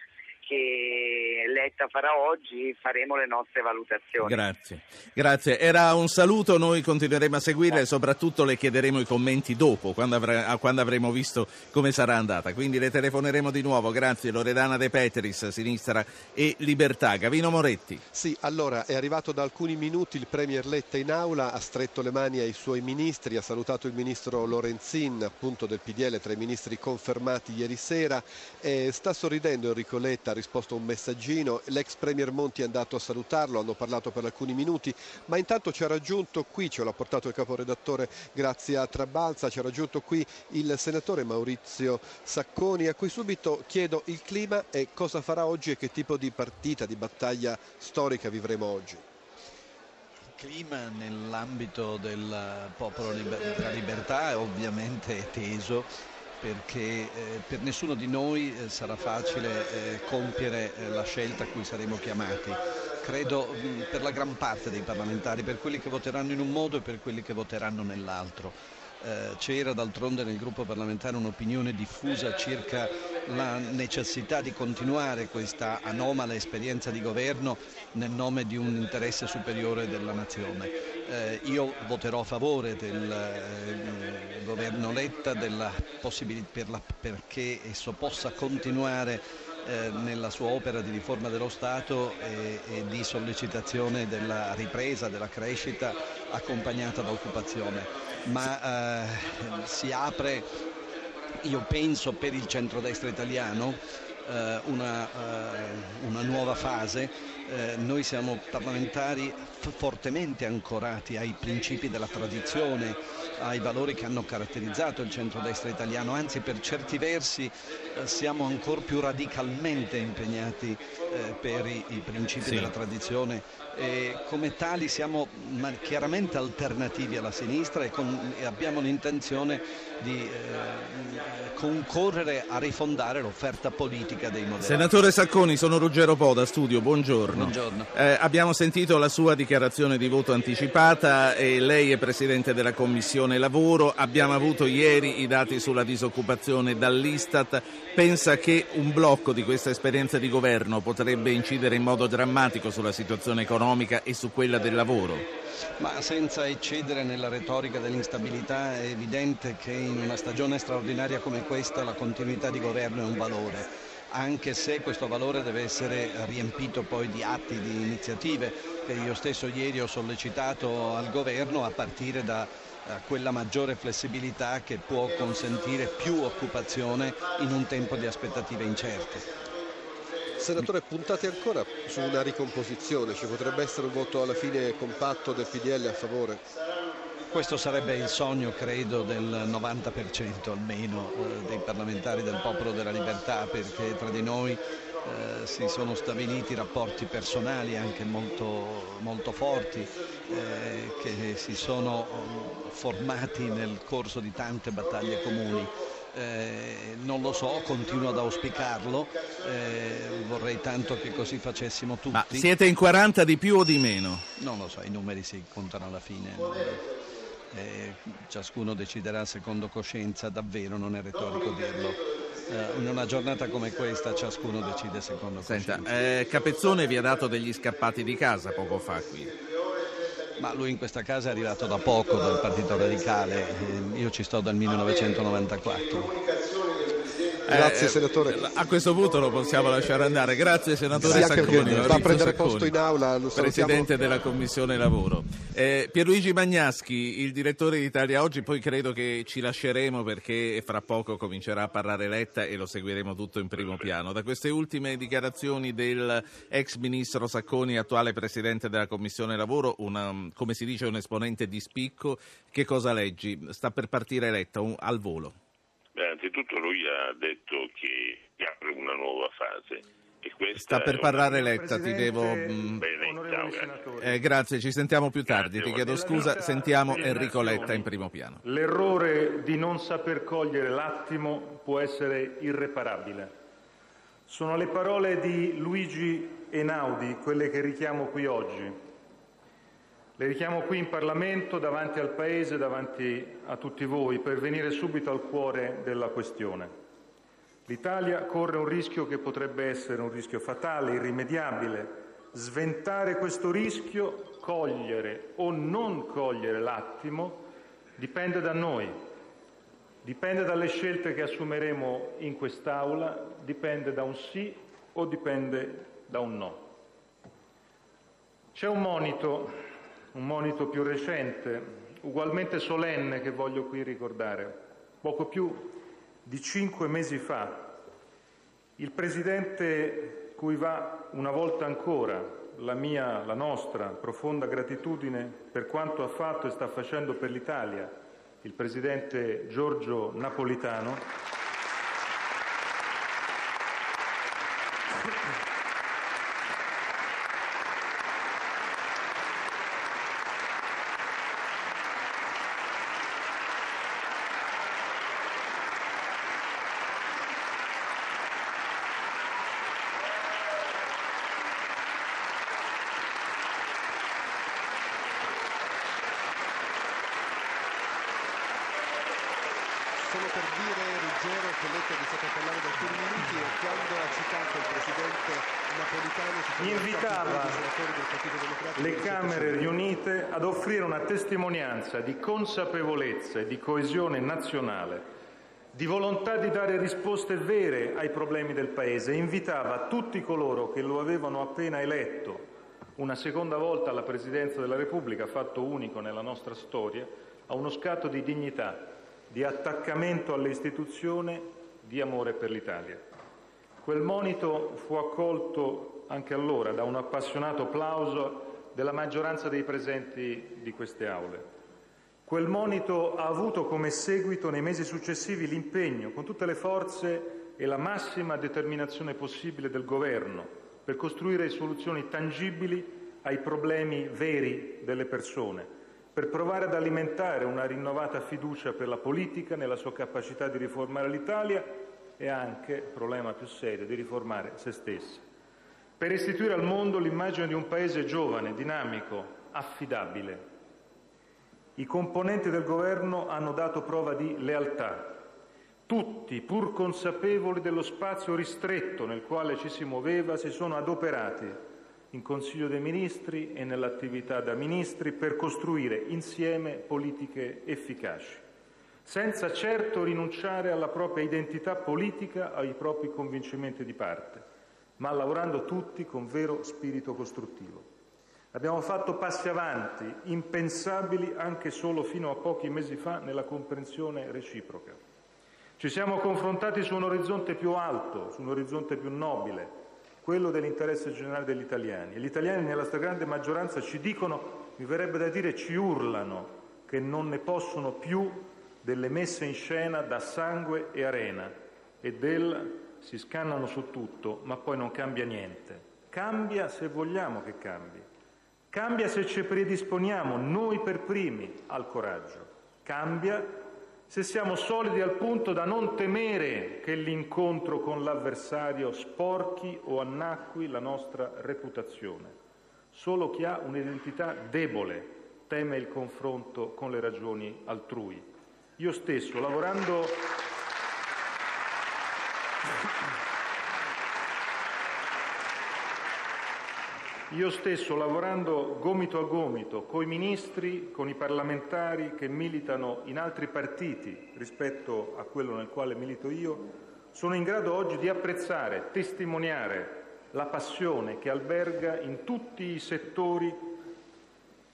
che Letta farà oggi faremo le nostre valutazioni.
Grazie. Grazie. Era un saluto, noi continueremo a seguirla e soprattutto le chiederemo i commenti dopo, quando, avrà- a- quando avremo visto come sarà andata. Quindi le telefoneremo di nuovo. Grazie Loredana De Petris, Sinistra e Libertà. Gavino Moretti.
Sì, allora è arrivato da alcuni minuti il Premier Letta in aula, ha stretto le mani ai suoi ministri, ha salutato il ministro Lorenzin, appunto del PDL, tra i ministri confermati ieri sera, e sta sorridendo Enrico Letta, risposto un messaggino, l'ex Premier Monti è andato a salutarlo, hanno parlato per alcuni minuti, ma intanto ci ha raggiunto qui, ce l'ha portato il caporedattore grazie a Trabalza, ci ha raggiunto qui il senatore Maurizio Sacconi, a cui subito chiedo il clima e cosa farà oggi e che tipo di partita, di battaglia storica vivremo oggi.
Clima nell'ambito del popolo liber- della libertà è ovviamente teso perché eh, per nessuno di noi eh, sarà facile eh, compiere eh, la scelta a cui saremo chiamati. Credo mh, per la gran parte dei parlamentari, per quelli che voteranno in un modo e per quelli che voteranno nell'altro. Eh, c'era d'altronde nel gruppo parlamentare un'opinione diffusa circa la necessità di continuare questa anomala esperienza di governo nel nome di un interesse superiore della nazione. Eh, io voterò a favore del eh, governo Letta per la- perché esso possa continuare eh, nella sua opera di riforma dello Stato e, e di sollecitazione della ripresa, della crescita accompagnata da occupazione. Ma eh, si apre, io penso, per il centrodestra italiano eh, una, una nuova fase. Eh, noi siamo parlamentari fortemente ancorati ai principi della tradizione, ai valori che hanno caratterizzato il centrodestra italiano, anzi per certi versi eh, siamo ancora più radicalmente impegnati eh, per i, i principi
Sì.
della tradizione e come tali siamo chiaramente alternativi alla sinistra e, con- e abbiamo l'intenzione di eh, concorrere a rifondare l'offerta politica dei moderati.
Senatore Sacconi, sono Ruggero Poda, studio, buongiorno.
Buongiorno.
Eh, abbiamo sentito la sua dichiarazione di voto anticipata e lei è Presidente della Commissione Lavoro. Abbiamo avuto ieri i dati sulla disoccupazione dall'Istat. Pensa che un blocco di questa esperienza di governo potrebbe incidere in modo drammatico sulla situazione economica e su quella del lavoro?
Ma senza eccedere nella retorica dell'instabilità è evidente che in una stagione straordinaria come questa la continuità di governo è un valore anche se questo valore deve essere riempito poi di atti, di iniziative che io stesso ieri ho sollecitato al governo a partire da eh, quella maggiore flessibilità che può consentire più occupazione in un tempo di aspettative incerte.
Senatore, puntate ancora su una ricomposizione, ci potrebbe essere un voto alla fine compatto del PDL a favore?
Questo sarebbe il sogno, credo, del 90% almeno eh, dei parlamentari del Popolo della Libertà, perché tra di noi eh, si sono stabiliti rapporti personali anche molto, molto forti eh, che si sono mm, formati nel corso di tante battaglie comuni. Eh, non lo so, continuo ad auspicarlo, eh, vorrei tanto che così facessimo tutti.
Ma siete in 40 di più o di meno?
Non lo so, i numeri si contano alla fine. Eh, ciascuno deciderà secondo coscienza, davvero non è retorico dirlo. Eh, in una giornata come questa ciascuno decide secondo
Senta, eh, Capezzone vi ha dato degli scappati di casa poco fa qui.
Ma lui in questa casa è arrivato da poco dal Partito Radicale, eh, io ci sto dal 1994.
Grazie
Eh,
senatore.
A questo punto lo possiamo lasciare andare. Grazie senatore
Sì,
Sacconi.
va a prendere
Sacconi,
posto in aula.
Presidente della Commissione Lavoro. Eh, Pierluigi Bagnaschi, il direttore di Italia Oggi, poi credo che ci lasceremo perché fra poco comincerà a parlare Letta e lo seguiremo tutto in primo piano. Da queste ultime dichiarazioni del ex ministro Sacconi, attuale Presidente della Commissione Lavoro, una, come si dice un esponente di spicco, che cosa leggi? Sta per partire Letta un- al volo.
Beh, anzitutto lui ha detto che apre una nuova fase. E
Sta per parlare Letta, ti devo... mm,
Bene, ciao, grazie.
Eh, grazie, ci sentiamo più tardi. Ti chiedo scusa, sentiamo Enrico Letta in primo piano.
L'errore di non saper cogliere l'attimo può essere irreparabile. Sono le parole di Luigi Einaudi quelle che richiamo qui oggi. Le richiamo qui in Parlamento, davanti al Paese, davanti a tutti voi, per venire subito al cuore della questione. L'Italia corre un rischio che potrebbe essere un rischio fatale, irrimediabile. Sventare questo rischio, cogliere o non cogliere l'attimo, dipende da noi, dipende dalle scelte che assumeremo in quest'Aula, dipende da un sì o dipende da un no. C'è un monito, un monito più recente, ugualmente solenne che voglio qui ricordare. Poco più di cinque mesi fa il Presidente cui va una volta ancora la mia, la nostra profonda gratitudine per quanto ha fatto e sta facendo per l'Italia, il Presidente Giorgio Napolitano,
Solo per dire, Ruggero, che Letta è iniziato a parlare da alcuni minuti e quando ha citato il presidente Napolitano si sono
invitava le Camere riunite ad offrire una testimonianza di consapevolezza e di coesione nazionale, di volontà di dare risposte vere ai problemi del Paese invitava tutti coloro che lo avevano appena eletto una seconda volta alla Presidenza della Repubblica, fatto unico nella nostra storia, a uno scatto di dignità, di attaccamento alle istituzioni, di amore per l'Italia. Quel monito fu accolto anche allora da un appassionato applauso della maggioranza dei presenti di queste aule. Quel monito ha avuto come seguito nei mesi successivi l'impegno, con tutte le forze e la massima determinazione possibile del Governo, per costruire soluzioni tangibili ai problemi veri delle persone, per provare ad alimentare una rinnovata fiducia per la politica nella sua capacità di riformare l'Italia e anche, problema più serio, di riformare se stessa, per restituire al mondo l'immagine di un Paese giovane, dinamico, affidabile. I componenti del governo hanno dato prova di lealtà. Tutti, pur consapevoli dello spazio ristretto nel quale ci si muoveva, si sono adoperati in Consiglio dei Ministri e nell'attività da ministri per costruire insieme politiche efficaci, senza certo rinunciare alla propria identità politica, ai propri convincimenti di parte, ma lavorando tutti con vero spirito costruttivo. Abbiamo fatto passi avanti, impensabili anche solo fino a pochi mesi fa, nella comprensione reciproca. Ci siamo confrontati su un orizzonte più alto, su un orizzonte più nobile, quello dell'interesse generale degli italiani. E gli italiani nella stragrande maggioranza ci dicono, mi verrebbe da dire ci urlano, che non ne possono più delle messe in scena da sangue e arena e del si scannano su tutto, ma poi non cambia niente. Cambia se vogliamo che cambi. Cambia se ci predisponiamo noi per primi al coraggio. Cambia se siamo solidi al punto da non temere che l'incontro con l'avversario sporchi o annacqui la nostra reputazione. Solo chi ha un'identità debole teme il confronto con le ragioni altrui. Io stesso, lavorando Io stesso, lavorando gomito a gomito coi ministri, con i parlamentari che militano in altri partiti rispetto a quello nel quale milito io, sono in grado oggi di apprezzare, testimoniare la passione che alberga in tutti i settori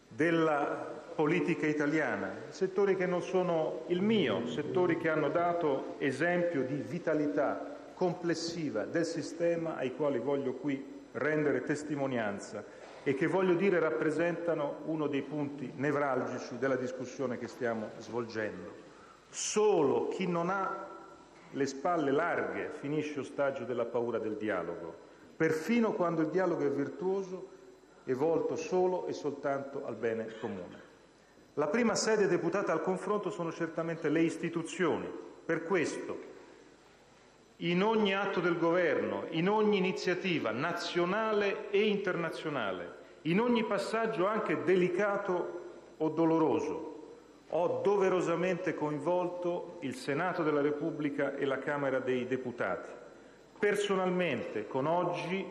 della politica italiana, settori che non sono il mio, settori che hanno dato esempio di vitalità complessiva del sistema ai quali voglio qui rendere testimonianza e che, voglio dire, rappresentano uno dei punti nevralgici della discussione che stiamo svolgendo. Solo chi non ha le spalle larghe finisce ostaggio della paura del dialogo, perfino quando il dialogo è virtuoso e volto solo e soltanto al bene comune. La prima sede deputata al confronto sono certamente le istituzioni. Per questo in ogni atto del Governo, in ogni iniziativa nazionale e internazionale, in ogni passaggio anche delicato o doloroso, ho doverosamente coinvolto il Senato della Repubblica e la Camera dei Deputati. Personalmente, con oggi,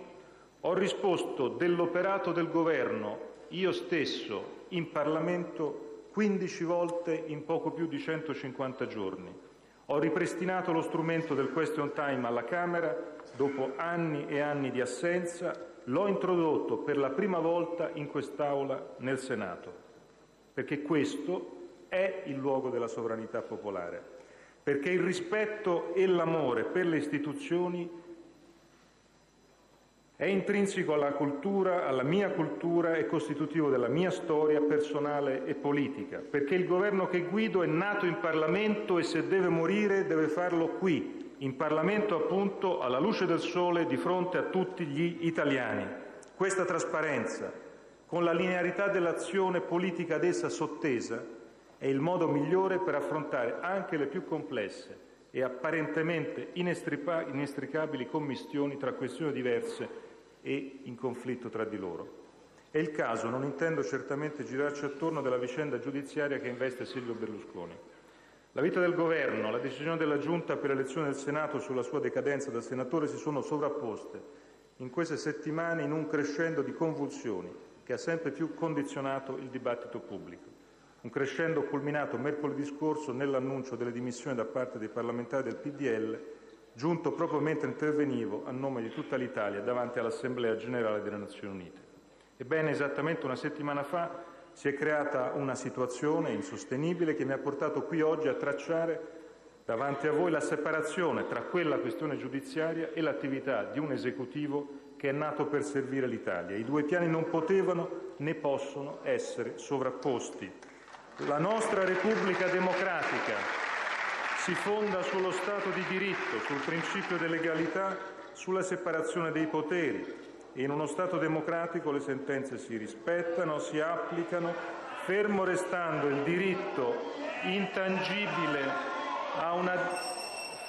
ho risposto dell'operato del Governo io stesso in Parlamento 15 volte in poco più di 150 giorni ho ripristinato lo strumento del question time alla Camera. Dopo anni e anni di assenza, l'ho introdotto per la prima volta in quest'Aula nel Senato, perché questo è il luogo della sovranità popolare, perché il rispetto e l'amore per le istituzioni è intrinseco alla cultura, alla mia cultura, è costitutivo della mia storia personale e politica, perché il governo che guido è nato in Parlamento e se deve morire deve farlo qui, in Parlamento appunto, alla luce del sole, di fronte a tutti gli italiani. Questa trasparenza, con la linearità dell'azione politica ad essa sottesa, è il modo migliore per affrontare anche le più complesse e apparentemente inestricabili commistioni tra questioni diverse e in conflitto tra di loro. È il caso, non intendo certamente girarci attorno, della vicenda giudiziaria che investe Silvio Berlusconi. La vita del Governo, la decisione della Giunta per l'elezione del Senato sulla sua decadenza da senatore si sono sovrapposte in queste settimane in un crescendo di convulsioni che ha sempre più condizionato il dibattito pubblico. Un crescendo culminato mercoledì scorso nell'annuncio delle dimissioni da parte dei parlamentari del PDL giunto proprio mentre intervenivo a nome di tutta l'Italia davanti all'Assemblea generale delle Nazioni Unite. Ebbene, esattamente una settimana fa si è creata una situazione insostenibile che mi ha portato qui oggi a tracciare davanti a voi la separazione tra quella questione giudiziaria e l'attività di un esecutivo che è nato per servire l'Italia. I due piani non potevano né possono essere sovrapposti. La nostra Repubblica democratica si fonda sullo Stato di diritto, sul principio di legalità, sulla separazione dei poteri. E in uno Stato democratico le sentenze si rispettano, si applicano, fermo restando il diritto intangibile a una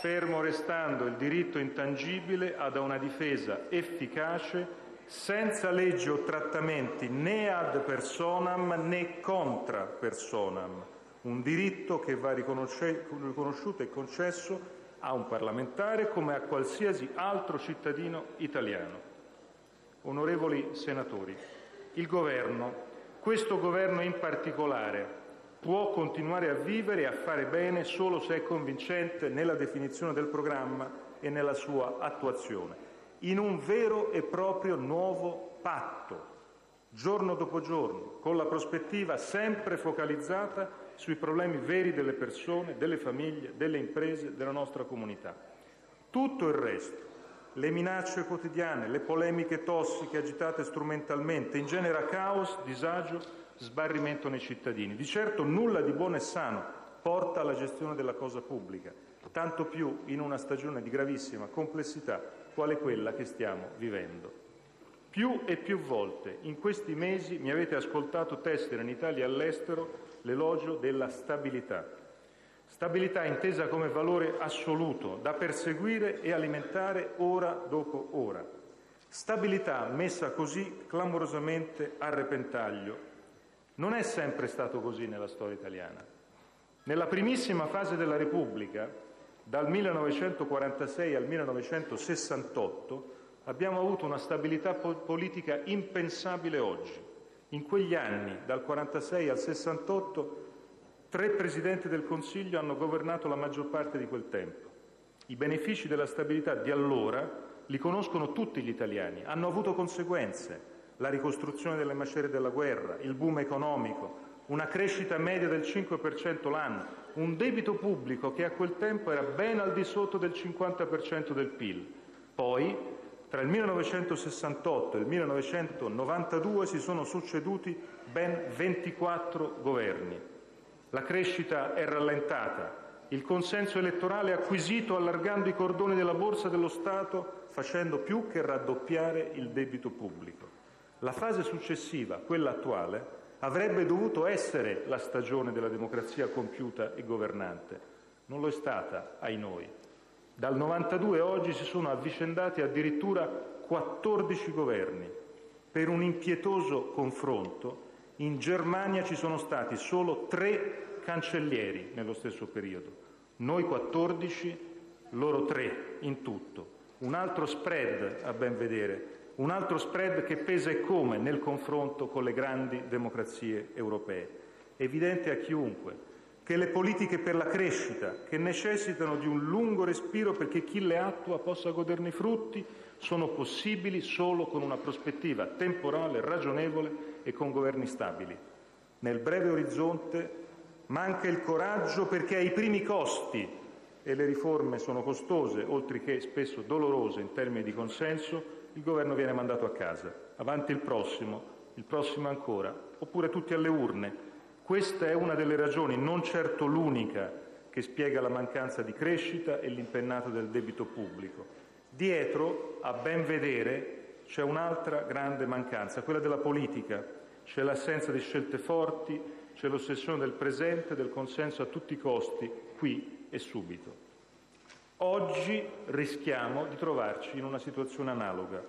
fermo restando il diritto intangibile ad una difesa efficace senza leggi o trattamenti né ad personam né contra personam un diritto che va riconosciuto e concesso a un parlamentare come a qualsiasi altro cittadino italiano. Onorevoli senatori, il Governo, questo Governo in particolare, può continuare a vivere e a fare bene solo se è convincente nella definizione del programma e nella sua attuazione, in un vero e proprio nuovo patto, giorno dopo giorno, con la prospettiva sempre focalizzata sui problemi veri delle persone, delle famiglie, delle imprese, della nostra comunità. Tutto il resto, le minacce quotidiane, le polemiche tossiche agitate strumentalmente, ingenera caos, disagio, sbarrimento nei cittadini. Di certo nulla di buono e sano porta alla gestione della cosa pubblica. tanto più in una stagione di gravissima complessità quale quella che stiamo vivendo. Più e più volte in questi mesi mi avete ascoltato tessere in Italia e all'estero l'elogio della stabilità. Stabilità intesa come valore assoluto, da perseguire e alimentare ora dopo ora. Stabilità messa così clamorosamente a repentaglio. Non è sempre stato così nella storia italiana. Nella primissima fase della Repubblica, dal 1946 al 1968, abbiamo avuto una stabilità politica impensabile oggi. In quegli anni, dal 1946 al 68, tre Presidenti del Consiglio hanno governato la maggior parte di quel tempo. I benefici della stabilità di allora li conoscono tutti gli italiani, hanno avuto conseguenze, la ricostruzione delle macerie della guerra, il boom economico, una crescita media del 5% l'anno, un debito pubblico che a quel tempo era ben al di sotto del 50% del PIL. Poi, tra il 1968 e il 1992 si sono succeduti ben 24 governi. La crescita è rallentata, il consenso elettorale è acquisito allargando i cordoni della borsa dello Stato, facendo più che raddoppiare il debito pubblico. La fase successiva, quella attuale, avrebbe dovuto essere la stagione della democrazia compiuta e governante. Non lo è stata, ai noi. Dal 92 a oggi si sono avvicendati addirittura 14 governi. Per un impietoso confronto, in Germania ci sono stati solo tre cancellieri nello stesso periodo. Noi 14, loro tre in tutto. Un altro spread, a ben vedere, un altro spread che pesa e come nel confronto con le grandi democrazie europee. È evidente a chiunque che le politiche per la crescita, che necessitano di un lungo respiro perché chi le attua possa goderne i frutti, sono possibili solo con una prospettiva temporale ragionevole e con governi stabili. Nel breve orizzonte manca il coraggio perché ai primi costi, e le riforme sono costose, oltre che spesso dolorose in termini di consenso, il governo viene mandato a casa. Avanti il prossimo, il prossimo ancora, oppure tutti alle urne, questa è una delle ragioni, non certo l'unica, che spiega la mancanza di crescita e l'impennata del debito pubblico. Dietro, a ben vedere, c'è un'altra grande mancanza, quella della politica. C'è l'assenza di scelte forti, c'è l'ossessione del presente, del consenso a tutti i costi, qui e subito. Oggi rischiamo di trovarci in una situazione analoga.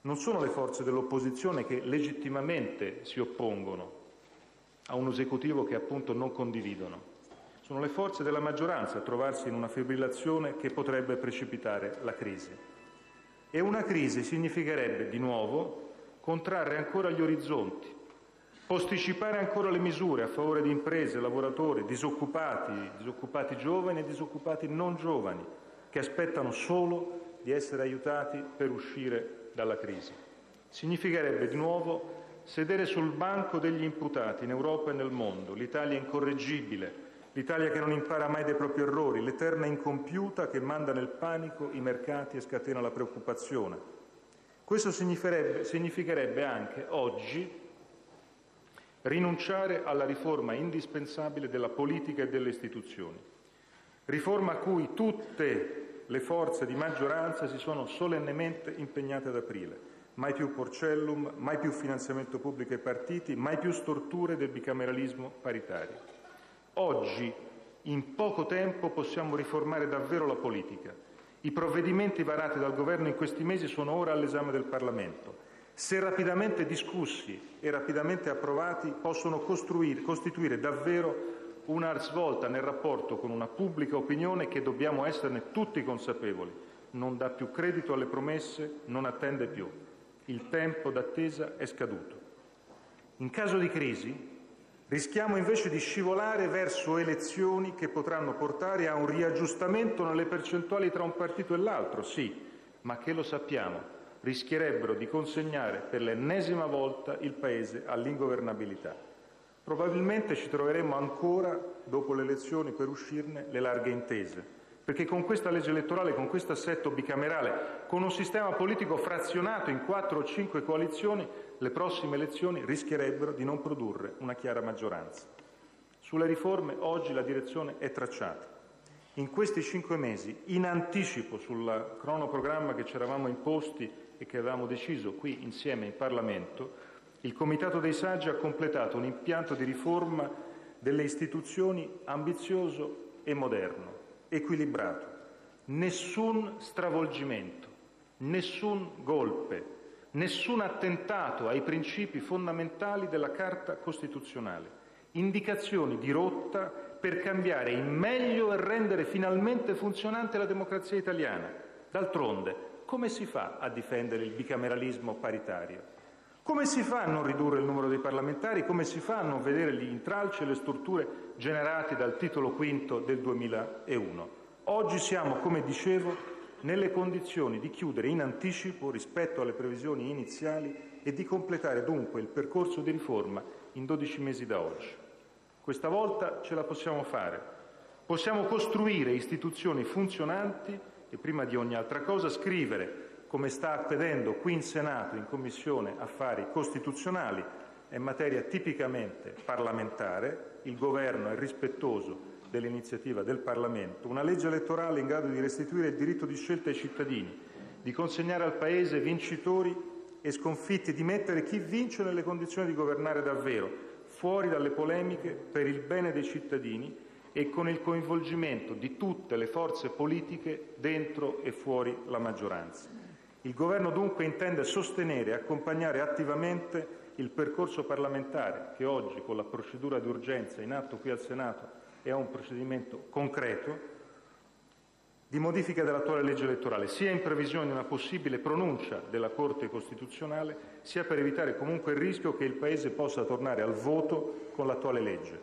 Non sono le forze dell'opposizione che legittimamente si oppongono, a un esecutivo che appunto non condividono. Sono le forze della maggioranza a trovarsi in una fibrillazione che potrebbe precipitare la crisi. E una crisi significherebbe di nuovo contrarre ancora gli orizzonti, posticipare ancora le misure a favore di imprese, lavoratori, disoccupati, disoccupati giovani e disoccupati non giovani, che aspettano solo di essere aiutati per uscire dalla crisi. Significherebbe di nuovo sedere sul banco degli imputati in Europa e nel mondo, l'Italia incorreggibile, l'Italia che non impara mai dai propri errori, l'eterna incompiuta che manda nel panico i mercati e scatena la preoccupazione. Questo significherebbe, anche oggi rinunciare alla riforma indispensabile della politica e delle istituzioni, riforma a cui tutte le forze di maggioranza si sono solennemente impegnate ad aprile mai più Porcellum, mai più finanziamento pubblico ai partiti, mai più storture del bicameralismo paritario. Oggi, in poco tempo, possiamo riformare davvero la politica. I provvedimenti varati dal Governo in questi mesi sono ora all'esame del Parlamento. Se rapidamente discussi e rapidamente approvati, possono costituire davvero una svolta nel rapporto con una pubblica opinione che dobbiamo esserne tutti consapevoli. Non dà più credito alle promesse, non attende più. Il tempo d'attesa è scaduto. In caso di crisi rischiamo invece di scivolare verso elezioni che potranno portare a un riaggiustamento nelle percentuali tra un partito e l'altro, sì, ma che lo sappiamo, rischierebbero di consegnare per l'ennesima volta il Paese all'ingovernabilità. Probabilmente ci troveremo ancora, dopo le elezioni, per uscirne le larghe intese perché con questa legge elettorale, con questo assetto bicamerale, con un sistema politico frazionato in quattro o cinque coalizioni, le prossime elezioni rischierebbero di non produrre una chiara maggioranza. Sulle riforme oggi la direzione è tracciata. In questi cinque mesi, in anticipo sul cronoprogramma che ci eravamo imposti e che avevamo deciso qui insieme in Parlamento, il Comitato dei Saggi ha completato un impianto di riforma delle istituzioni ambizioso e moderno, equilibrato. Nessun stravolgimento, nessun golpe, nessun attentato ai principi fondamentali della Carta costituzionale. Indicazioni di rotta per cambiare in meglio e rendere finalmente funzionante la democrazia italiana. D'altronde, come si fa a difendere il bicameralismo paritario? Come si fa a non ridurre il numero dei parlamentari? Come si fa a non vedere gli intralci e le storture generati dal titolo V del 2001? Oggi siamo, come dicevo, nelle condizioni di chiudere in anticipo rispetto alle previsioni iniziali e di completare dunque il percorso di riforma in 12 mesi da oggi. Questa volta ce la possiamo fare. Possiamo costruire istituzioni funzionanti e, prima di ogni altra cosa, scrivere come sta accadendo qui in Senato, in Commissione affari costituzionali, è materia tipicamente parlamentare, il Governo è rispettoso dell'iniziativa del Parlamento, una legge elettorale in grado di restituire il diritto di scelta ai cittadini, di consegnare al Paese vincitori e sconfitti, di mettere chi vince nelle condizioni di governare davvero, fuori dalle polemiche, per il bene dei cittadini e con il coinvolgimento di tutte le forze politiche dentro e fuori la maggioranza. Il Governo dunque intende sostenere e accompagnare attivamente il percorso parlamentare che oggi, con la procedura di urgenza in atto qui al Senato, è un procedimento concreto di modifica dell'attuale legge elettorale, sia in previsione di una possibile pronuncia della Corte costituzionale, sia per evitare comunque il rischio che il Paese possa tornare al voto con l'attuale legge,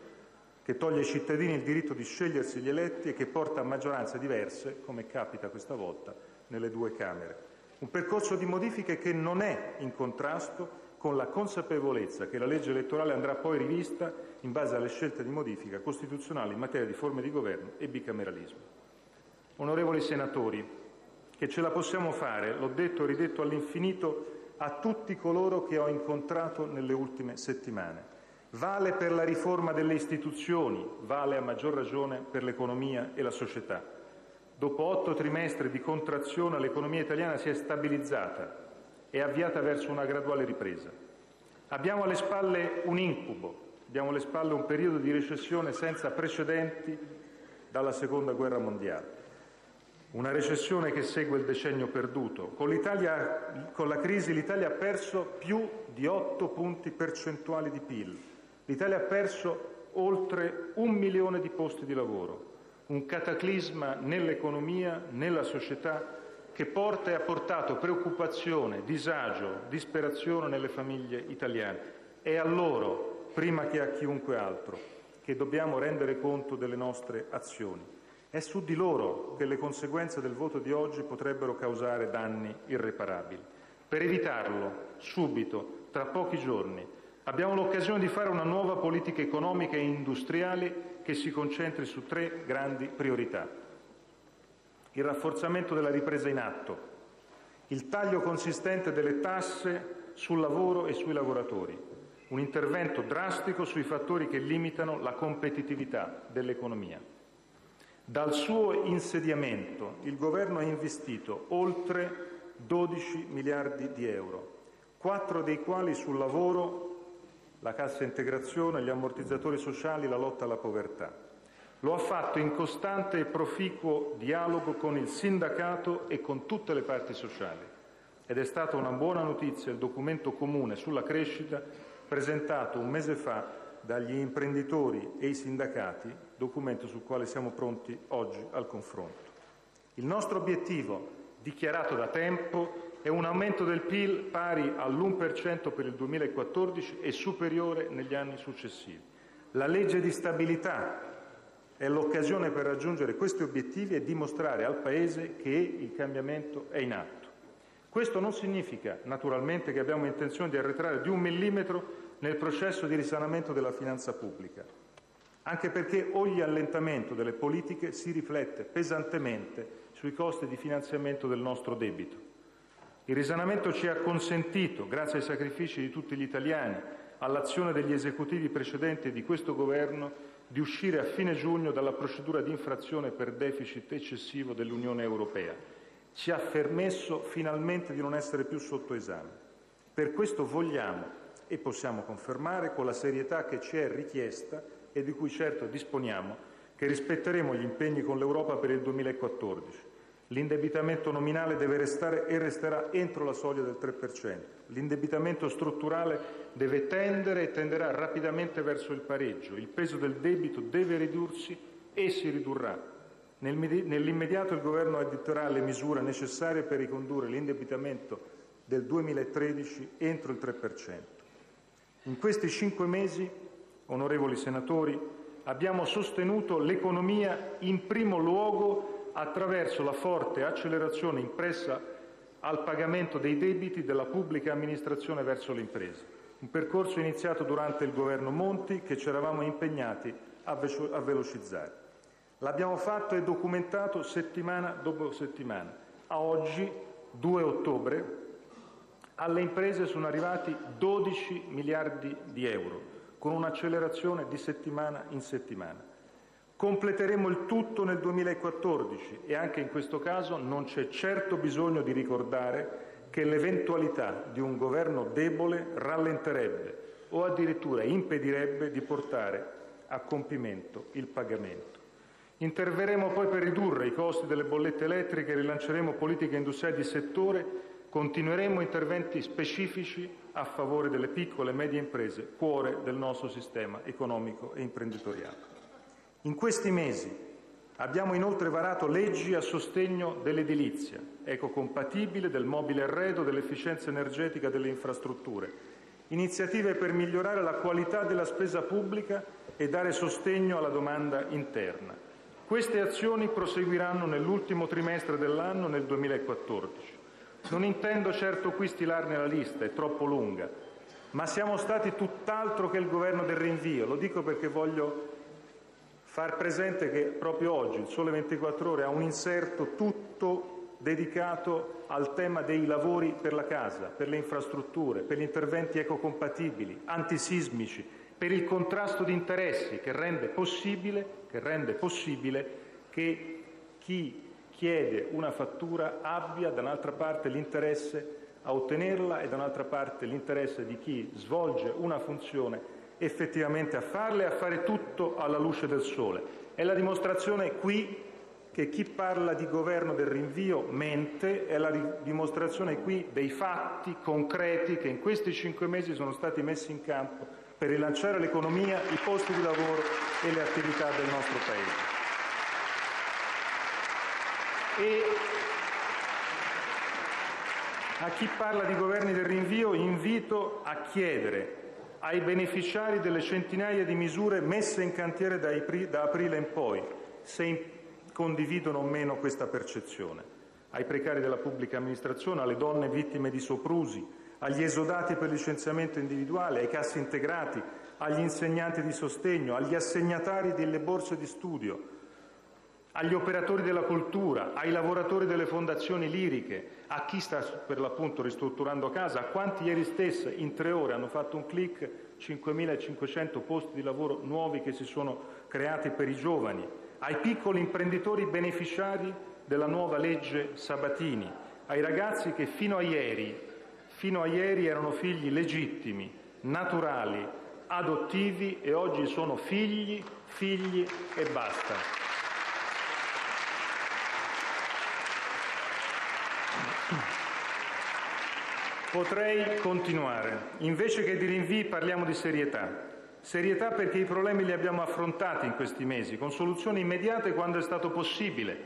che toglie ai cittadini il diritto di scegliersi gli eletti e che porta a maggioranze diverse, come capita questa volta, nelle due Camere. Un percorso di modifiche che non è in contrasto con la consapevolezza che la legge elettorale andrà poi rivista in base alle scelte di modifica costituzionale in materia di forme di governo e bicameralismo. Onorevoli senatori, che ce la possiamo fare, l'ho detto e ridetto all'infinito a tutti coloro che ho incontrato nelle ultime settimane. Vale per la riforma delle istituzioni, vale a maggior ragione per l'economia e la società. Dopo otto trimestri di contrazione l'economia italiana si è stabilizzata e avviata verso una graduale ripresa. Abbiamo alle spalle un incubo, abbiamo alle spalle un periodo di recessione senza precedenti dalla Seconda Guerra mondiale. Una recessione che segue il decennio perduto. Con, con la crisi l'Italia ha perso più di otto punti percentuali di PIL. L'Italia ha perso oltre un milione di posti di lavoro un cataclisma nell'economia, nella società, che porta e ha portato preoccupazione, disagio, disperazione nelle famiglie italiane. È a loro, prima che a chiunque altro, che dobbiamo rendere conto delle nostre azioni. È su di loro che le conseguenze del voto di oggi potrebbero causare danni irreparabili. Per evitarlo, subito, tra pochi giorni, abbiamo l'occasione di fare una nuova politica economica e industriale che si concentri su tre grandi priorità: il rafforzamento della ripresa in atto, il taglio consistente delle tasse sul lavoro e sui lavoratori, un intervento drastico sui fattori che limitano la competitività dell'economia. Dal suo insediamento il Governo ha investito oltre 12 miliardi di euro, quattro dei quali sul lavoro la cassa integrazione, gli ammortizzatori sociali, la lotta alla povertà. Lo ha fatto in costante e proficuo dialogo con il sindacato e con tutte le parti sociali ed è stata una buona notizia il documento comune sulla crescita presentato un mese fa dagli imprenditori e i sindacati, documento sul quale siamo pronti oggi al confronto. Il nostro obiettivo, dichiarato da tempo, è un aumento del PIL pari all'1 per il 2014 e superiore negli anni successivi. La legge di stabilità è l'occasione per raggiungere questi obiettivi e dimostrare al Paese che il cambiamento è in atto. Questo non significa, naturalmente, che abbiamo intenzione di arretrare di un millimetro nel processo di risanamento della finanza pubblica, anche perché ogni allentamento delle politiche si riflette pesantemente sui costi di finanziamento del nostro debito. Il risanamento ci ha consentito, grazie ai sacrifici di tutti gli italiani, all'azione degli esecutivi precedenti e di questo Governo, di uscire a fine giugno dalla procedura di infrazione per deficit eccessivo dell'Unione Europea. Ci ha permesso finalmente di non essere più sotto esame. Per questo vogliamo e possiamo confermare, con la serietà che ci è richiesta e di cui certo disponiamo, che rispetteremo gli impegni con l'Europa per il 2014. L'indebitamento nominale deve restare e resterà entro la soglia del 3%. L'indebitamento strutturale deve tendere e tenderà rapidamente verso il pareggio. Il peso del debito deve ridursi e si ridurrà. Nell'immediato il Governo adotterà le misure necessarie per ricondurre l'indebitamento del 2013 entro il 3%. In questi cinque mesi, onorevoli senatori, abbiamo sostenuto l'economia in primo luogo attraverso la forte accelerazione impressa al pagamento dei debiti della pubblica amministrazione verso le imprese, un percorso iniziato durante il Governo Monti che ci eravamo impegnati a velocizzare. L'abbiamo fatto e documentato settimana dopo settimana. A oggi, 2 ottobre, alle imprese sono arrivati 12 miliardi di euro, con un'accelerazione di settimana in settimana. Completeremo il tutto nel 2014 e anche in questo caso non c'è certo bisogno di ricordare che l'eventualità di un governo debole rallenterebbe o addirittura impedirebbe di portare a compimento il pagamento. Interverremo poi per ridurre i costi delle bollette elettriche, rilanceremo politiche industriali di settore, continueremo interventi specifici a favore delle piccole e medie imprese, cuore del nostro sistema economico e imprenditoriale. In questi mesi abbiamo inoltre varato leggi a sostegno dell'edilizia, ecocompatibile, del mobile arredo, dell'efficienza energetica delle infrastrutture, iniziative per migliorare la qualità della spesa pubblica e dare sostegno alla domanda interna. Queste azioni proseguiranno nell'ultimo trimestre dell'anno, nel 2014. Non intendo certo qui stilarne la lista, è troppo lunga, ma siamo stati tutt'altro che il governo del rinvio. Lo dico perché voglio far presente che proprio oggi il Sole 24 Ore ha un inserto tutto dedicato al tema dei lavori per la casa, per le infrastrutture, per gli interventi ecocompatibili, antisismici, per il contrasto di interessi che rende possibile, che rende possibile che chi chiede una fattura abbia da un'altra parte l'interesse a ottenerla e da un'altra parte l'interesse di chi svolge una funzione effettivamente a farle e a fare tutto alla luce del sole. È la dimostrazione qui che chi parla di governo del rinvio mente, è la dimostrazione qui dei fatti concreti che in questi cinque mesi sono stati messi in campo per rilanciare l'economia, i posti di lavoro e le attività del nostro Paese. E a chi parla di governi del rinvio invito a chiedere ai beneficiari delle centinaia di misure messe in cantiere da aprile in poi, se condividono o meno questa percezione, ai precari della pubblica amministrazione, alle donne vittime di soprusi, agli esodati per licenziamento individuale, ai cassi integrati, agli insegnanti di sostegno, agli assegnatari delle borse di studio, agli operatori della cultura, ai lavoratori delle fondazioni liriche, a chi sta per l'appunto ristrutturando casa, a quanti ieri stesso in tre ore hanno fatto un clic 5.500 posti di lavoro nuovi che si sono creati per i giovani, ai piccoli imprenditori beneficiari della nuova legge Sabatini, ai ragazzi che fino a ieri, fino a ieri erano figli legittimi, naturali, adottivi e oggi sono figli, figli e basta. Potrei continuare. Invece che di rinvii parliamo di serietà. Serietà perché i problemi li abbiamo affrontati in questi mesi, con soluzioni immediate quando è stato possibile.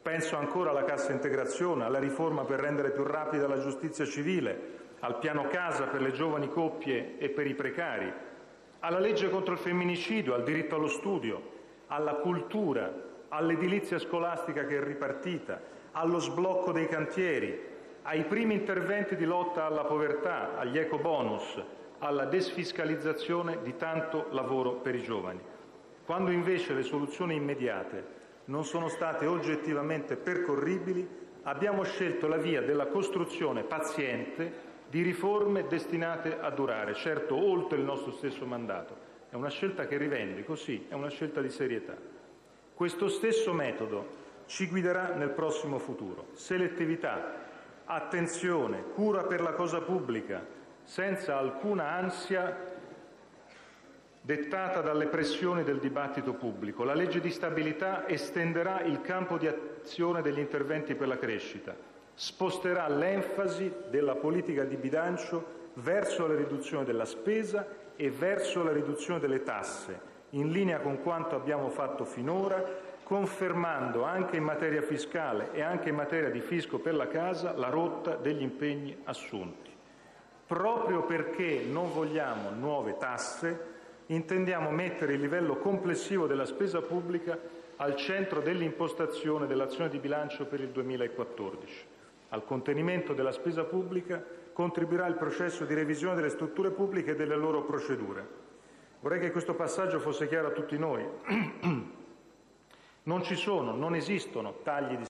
Penso ancora alla cassa integrazione, alla riforma per rendere più rapida la giustizia civile, al piano casa per le giovani coppie e per i precari, alla legge contro il femminicidio, al diritto allo studio, alla cultura, all'edilizia scolastica che è ripartita, allo sblocco dei cantieri, ai primi interventi di lotta alla povertà, agli ecobonus, alla desfiscalizzazione di tanto lavoro per i giovani. Quando invece le soluzioni immediate non sono state oggettivamente percorribili, abbiamo scelto la via della costruzione paziente di riforme destinate a durare, certo oltre il nostro stesso mandato, è una scelta che rivendico, sì, è una scelta di serietà. Questo stesso metodo ci guiderà nel prossimo futuro. Selettività, attenzione, cura per la cosa pubblica, senza alcuna ansia dettata dalle pressioni del dibattito pubblico. La legge di stabilità estenderà il campo di azione degli interventi per la crescita, sposterà l'enfasi della politica di bilancio verso la riduzione della spesa e verso la riduzione delle tasse, in linea con quanto abbiamo fatto finora, confermando anche in materia fiscale e anche in materia di fisco per la casa la rotta degli impegni assunti. Proprio perché non vogliamo nuove tasse, intendiamo mettere il livello complessivo della spesa pubblica al centro dell'impostazione dell'azione di bilancio per il 2014. Al contenimento della spesa pubblica contribuirà il processo di revisione delle strutture pubbliche e delle loro procedure. Vorrei che questo passaggio fosse chiaro a tutti noi. Non ci sono, non esistono tagli di